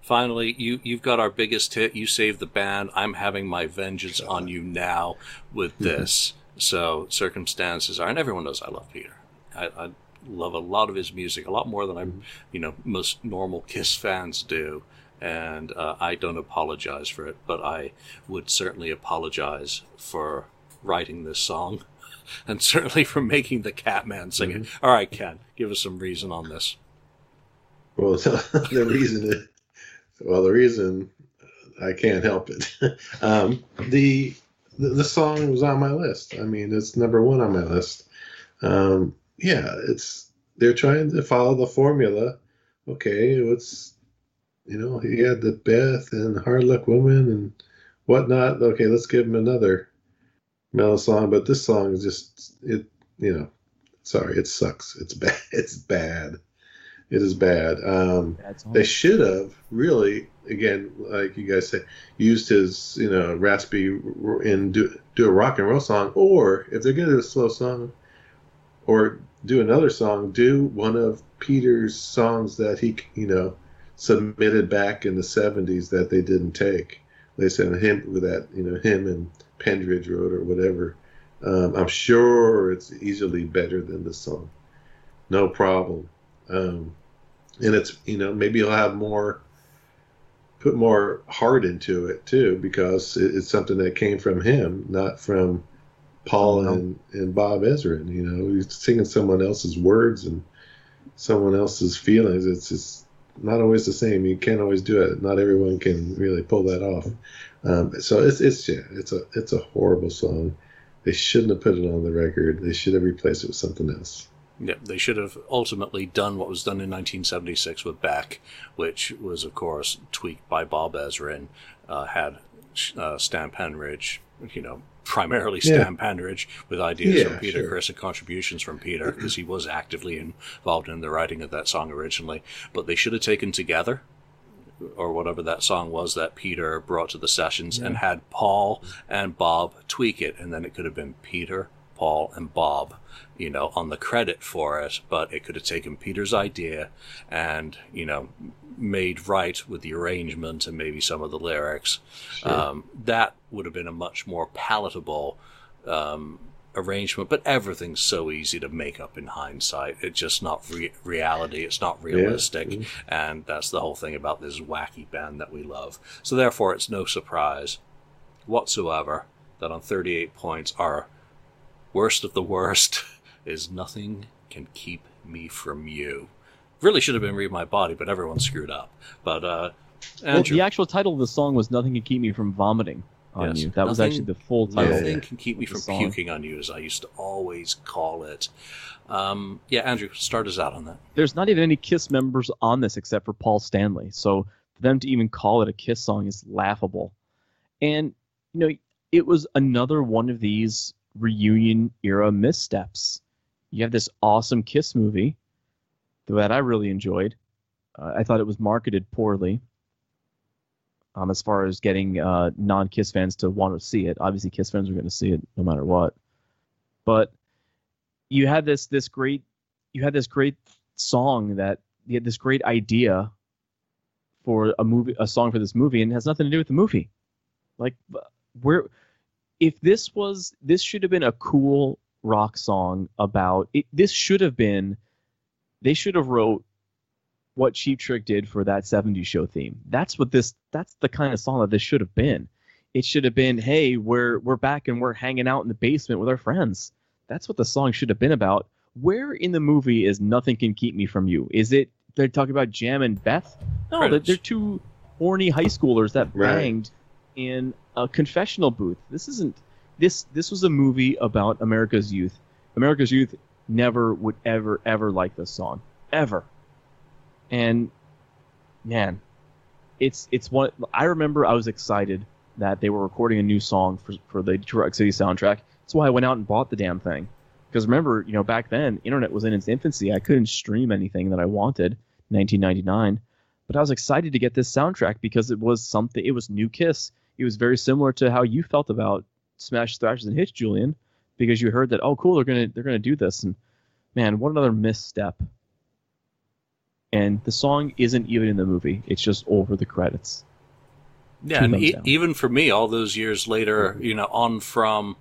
Finally, you you've got our biggest hit. You saved the band. I'm having my vengeance on you now with mm-hmm. this. So circumstances are, and everyone knows I love Peter. I, I love a lot of his music, a lot more than I, mm-hmm. you know, most normal Kiss fans do. And uh, I don't apologize for it, but I would certainly apologize for writing this song, and certainly for making the Catman sing it. All right, Ken, give us some reason on this. Well, the reason, is, well, the reason I can't help it. um, the, the the song was on my list. I mean, it's number one on my list. Um, yeah, it's they're trying to follow the formula. Okay, what's you know he had the Beth and Hard Luck Woman and whatnot. Okay, let's give him another mellow song. But this song is just it. You know, sorry, it sucks. It's bad. It's bad. It is bad. Um, they should have really, again, like you guys say, used his, you know, raspy and do, do a rock and roll song, or if they're gonna do a slow song, or do another song, do one of Peter's songs that he, you know, submitted back in the '70s that they didn't take. They said him with that, you know, him and Penridge wrote or whatever. Um, I'm sure it's easily better than the song. No problem. Um, and it's you know maybe he'll have more put more heart into it too because it, it's something that came from him not from paul No. and, and bob ezrin you know he's singing someone else's words and someone else's feelings it's just not always the same. You can't always do it. Not everyone can really pull that off. Um, so it's it's yeah it's a it's a horrible song. They shouldn't have put it on the record. They should have replaced it with something else. Yeah, they should have ultimately done what was done in 1976 with Beth, which was, of course, tweaked by Bob Ezrin, uh, had uh, Stan Penridge, you know, primarily Yeah. Stan Penridge, with ideas Yeah, from Peter sure. Criss and contributions from Peter, because he was actively involved in the writing of that song originally. But they should have taken together, or whatever that song was that Peter brought to the sessions, and had Paul and Bob tweak it, and then it could have been Peter, Paul, and Bob, you know, on the credit for it. But it could have taken Peter's idea and, you know, made right with the arrangement and maybe some of the lyrics. Um, that would have been a much more palatable um, arrangement. But everything's so easy to make up in hindsight. It's just not re- reality. It's not realistic. Mhm. And that's the whole thing about this wacky band that we love. So therefore, it's no surprise whatsoever that on 38 points, our worst of the worst is nothing can keep me from you. Really should have been read my body, but everyone screwed up. But uh, Well, the actual title of the song was "Nothing Can Keep Me from Vomiting on Yes. You." That was actually the full title. Nothing can keep me from song. puking on you, as I used to always call it. Um, yeah, Andrew, start us out on that. There's not even any Kiss members on this except for Paul Stanley. So for them to even call it a Kiss song is laughable. And you know, it was another one of these reunion era missteps. You have this awesome Kiss movie that I really enjoyed. Uh, I thought it was marketed poorly. Um, as far as getting uh, non-Kiss fans to want to see it, obviously Kiss fans are going to see it no matter what. But you had this this great you had this great song that you had this great idea for a movie a song for this movie and it has nothing to do with the movie like where if this was this should have been a cool rock song about it this should have been they should have wrote what cheap trick did for that 70s show theme. That's what this that's the kind of song that this should have been. It should have been hey we're we're back and we're hanging out in the basement with our friends. That's what the song should have been about. Where in the movie is nothing can keep me from you? Is it they're talking about jam and beth? No they're, they're two horny high schoolers that Right. In a confessional booth. This isn't this this was a movie about america's youth. America's youth never would ever ever like this song. Ever. And man it's it's one i remember i was excited that they were recording a new song for, for the detroit city soundtrack. That's why i went out and bought the damn thing. Because remember you know back then internet was in its infancy. I couldn't stream anything that i wanted 1999 but i was excited to get this soundtrack because it was something it was new kiss it was very similar to how you felt about smash thrashes and hits julian because you heard that oh cool they're gonna they're gonna do this. And man what another misstep. And the song isn't even in the movie. It's just over the credits. Yeah, and e- even for me, all those years later, you know, on from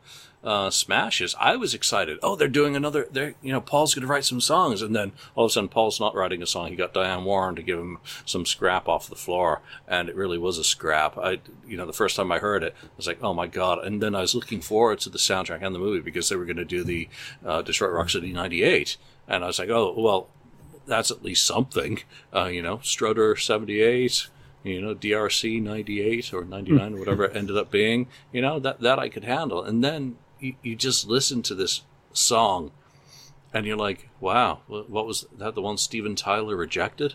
uh, Smashes, I was excited. Oh, they're doing another. They're you know, Paul's going to write some songs, and then all of a sudden, Paul's not writing a song. He got Diane Warren to give him some scrap off the floor, and it really was a scrap. I, you know, the first time I heard it, I was like, oh my god! And then I was looking forward to the soundtrack and the movie because they were going to do the uh, Detroit Rock City '98, and I was like, oh well, that's at least something. Uh, you know, Strutter '78, you know, DRC '98 or '99 or whatever it ended up being. You know, that that I could handle. And then you, you just listen to this song, and you're like, wow, what, what was that? The one Steven Tyler rejected?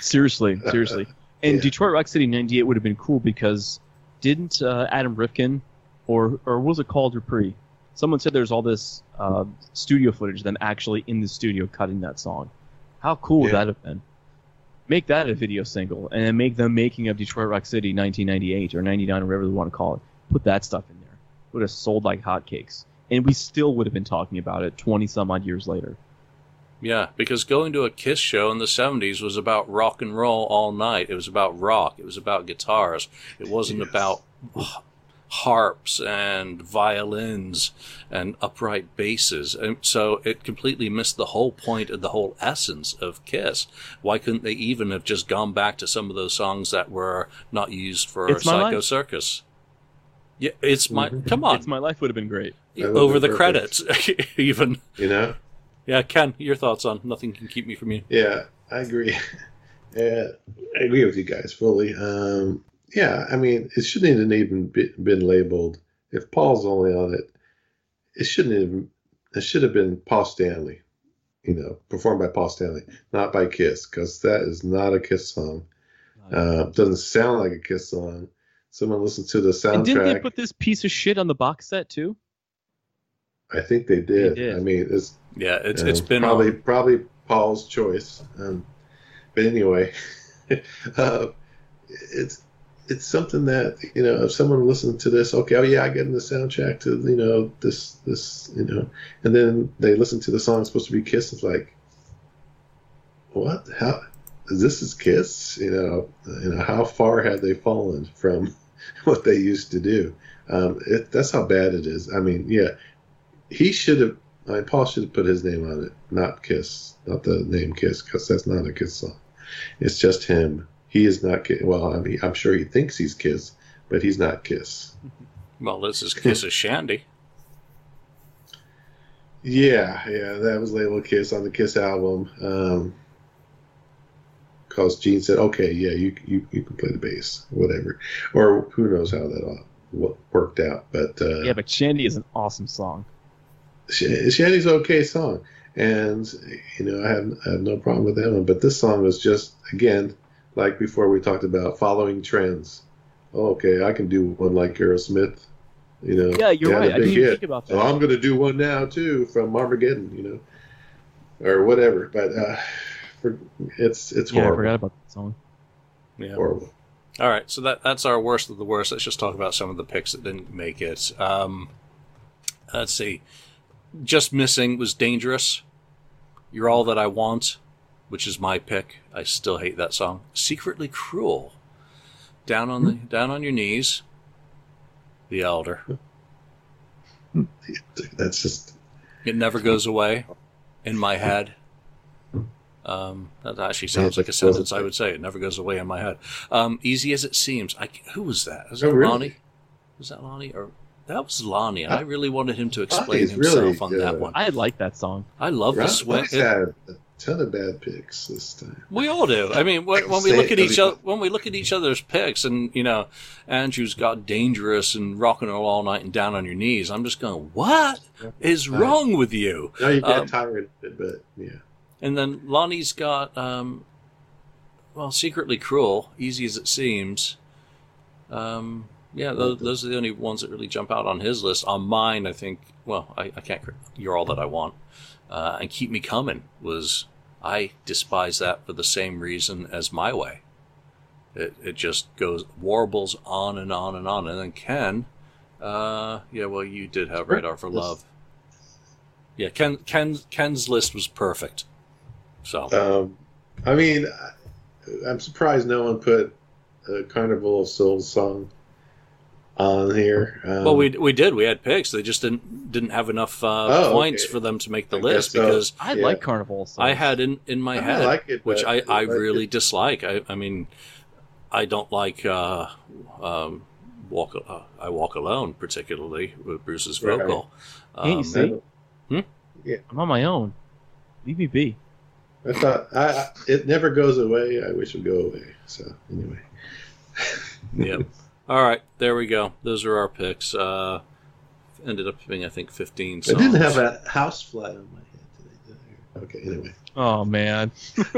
seriously seriously and Yeah. detroit rock city 98 would have been cool because didn't uh, adam rifkin or or was it called Dupree? someone said there's all this uh, studio footage of them actually in the studio cutting that song how cool would that have been make that a video single and then make them making of detroit rock city 1998 or 99 or whatever they want to call it put that stuff in there it would have sold like hotcakes and we still would have been talking about it 20 some odd years later Yeah, because going to a Kiss show in the 70s was about rock and roll all night. It was about rock. It was about guitars. It wasn't Yes. about harps and violins and upright basses. And so it completely missed the whole point of the whole essence of Kiss. Why couldn't they even have just gone back to some of those songs that were not used for It's Psycho Circus? Yeah, it's my. Come on, it's my life would have been great over the been credits, even. You know? Yeah, Ken, your thoughts on "Nothing Can Keep Me From You"? Yeah, I agree. yeah, I agree with you guys fully. Um, yeah, I mean, it shouldn't have even been labeled. If Paul's only on it, it shouldn't have. It should have been Paul Stanley. You know, performed by Paul Stanley, not by Kiss, because that is not a Kiss song. Uh, doesn't sound like a Kiss song. Someone listened to the soundtrack. and didn't they put this piece of shit on the box set too I think they did. did. I mean, it's Yeah, it's Um, it's been probably on- probably Paul's choice. Um, but anyway, uh, it's it's something that you know if someone listened to this, okay, oh yeah, I get in the soundtrack to you know this this you know, and then they listen to the song supposed to be Kiss. It's like, what? How? This is Kiss? You know, you know how far had they fallen from what they used to do? Um, it, that's how bad it is. I mean, yeah, he should have. I mean, Paul should have put his name on it, not Kiss, not the name Kiss, because that's not a Kiss song. It's just him. He is not Kiss. Well, I mean, I'm sure he thinks he's Kiss, but he's not Kiss. well, this is Kiss of Shandy. Yeah, yeah, that was labeled Kiss on the Kiss album. Um, because Gene said, "Okay, yeah, you you, you can play the bass, whatever," or who knows how that all wo- worked out. But uh, Yeah, but Shandy is an awesome song. Sh- Shandy's an okay song, and you know I have I have no problem with that one. But this song was just again like before we talked about following trends. Oh, okay, I can do one like Aerosmith. You know, Yeah, you're right. I didn't even hit. think about that. So I'm going to do one now too from Armageddon. You know, or whatever. But uh, for, it's it's yeah, I forgot about that song. Yeah. horrible. All right, so that that's our worst of the worst. Let's just talk about some of the picks that didn't make it. Um, let's see. Just missing was dangerous. You're all that I want, which is my pick. I still hate that song. Secretly cruel. Down on the down on your knees. The elder. That's just It never goes away. In my head. Um, that actually sounds like a sentence I would say. It never goes away in my head. Um, easy as it seems. I, who was that? Was Oh, that really? Lonnie? Was that Lonnie? Or that was Lonnie, and I really wanted him to explain Lonnie's himself really on good. that one. I like that song. I love the Ron- sweat. Ron's had a ton of bad picks this time. We all do. I mean, when, when we look at each other, when we look at each other's picks, and you know, Andrew's got dangerous and rocking and roll all night and down on your knees. I'm just going, what is wrong with you? No, you get Um, tired of it, but yeah. And then Lonnie's got, um, well, secretly cruel, easy as it seems. Um, yeah, those, those are the only ones that really jump out on his list. On mine, I think, well, I, I can't. You're all that I want, uh, and keep me coming was. I despise that for the same reason as my way. It it just goes warbles on and on and on, and then Ken, uh, yeah, well, you did have Radar for Love. Yeah, Ken Ken Ken's list was perfect. So Um, I mean, I- I'm surprised no one put a Carnival of Souls song on here. Um, Well, we we did. We had picks. They just didn't didn't have enough uh, Oh, points okay. for them to make the I list so. because I Yeah. like Carnival songs. I had in in my I head, like it, which but I I like really it- dislike. I I mean, I don't like uh, um, walk. Uh, I walk alone, particularly with Bruce's Right. vocal. Can't you Um, see? Hmm? I'm on my own. Leave me be. I thought I, I, it never goes away. I wish it would go away. So anyway, Yep. All right, there we go. Those are our picks. Uh, ended up being, I think, fifteen. Songs. I didn't have a house fly on my head today. did I? Okay, anyway. Oh man.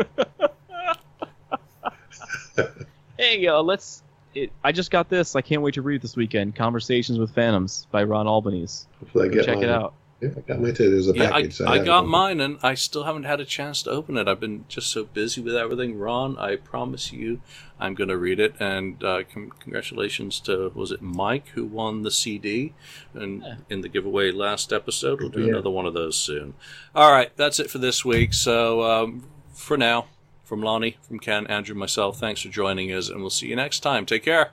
hey, uh, let's. It, I just got this. I can't wait to read it this weekend. Conversations with Phantoms by Ron Albanese. Hopefully, I get check mine. it out. Yeah, I got mine today. There's a Yeah, I, package. I haven't got mine, and I still haven't had a chance to open it. I've been just so busy with everything. Ron, I promise you, I'm going to read it. And uh, con- congratulations to was it Mike who won the CD, and Yeah. in the giveaway last episode. We'll do Yeah. another one of those soon. All right, that's it for this week. So um, for now, from Lonnie, from Ken, Andrew, myself, thanks for joining us, and we'll see you next time. Take care.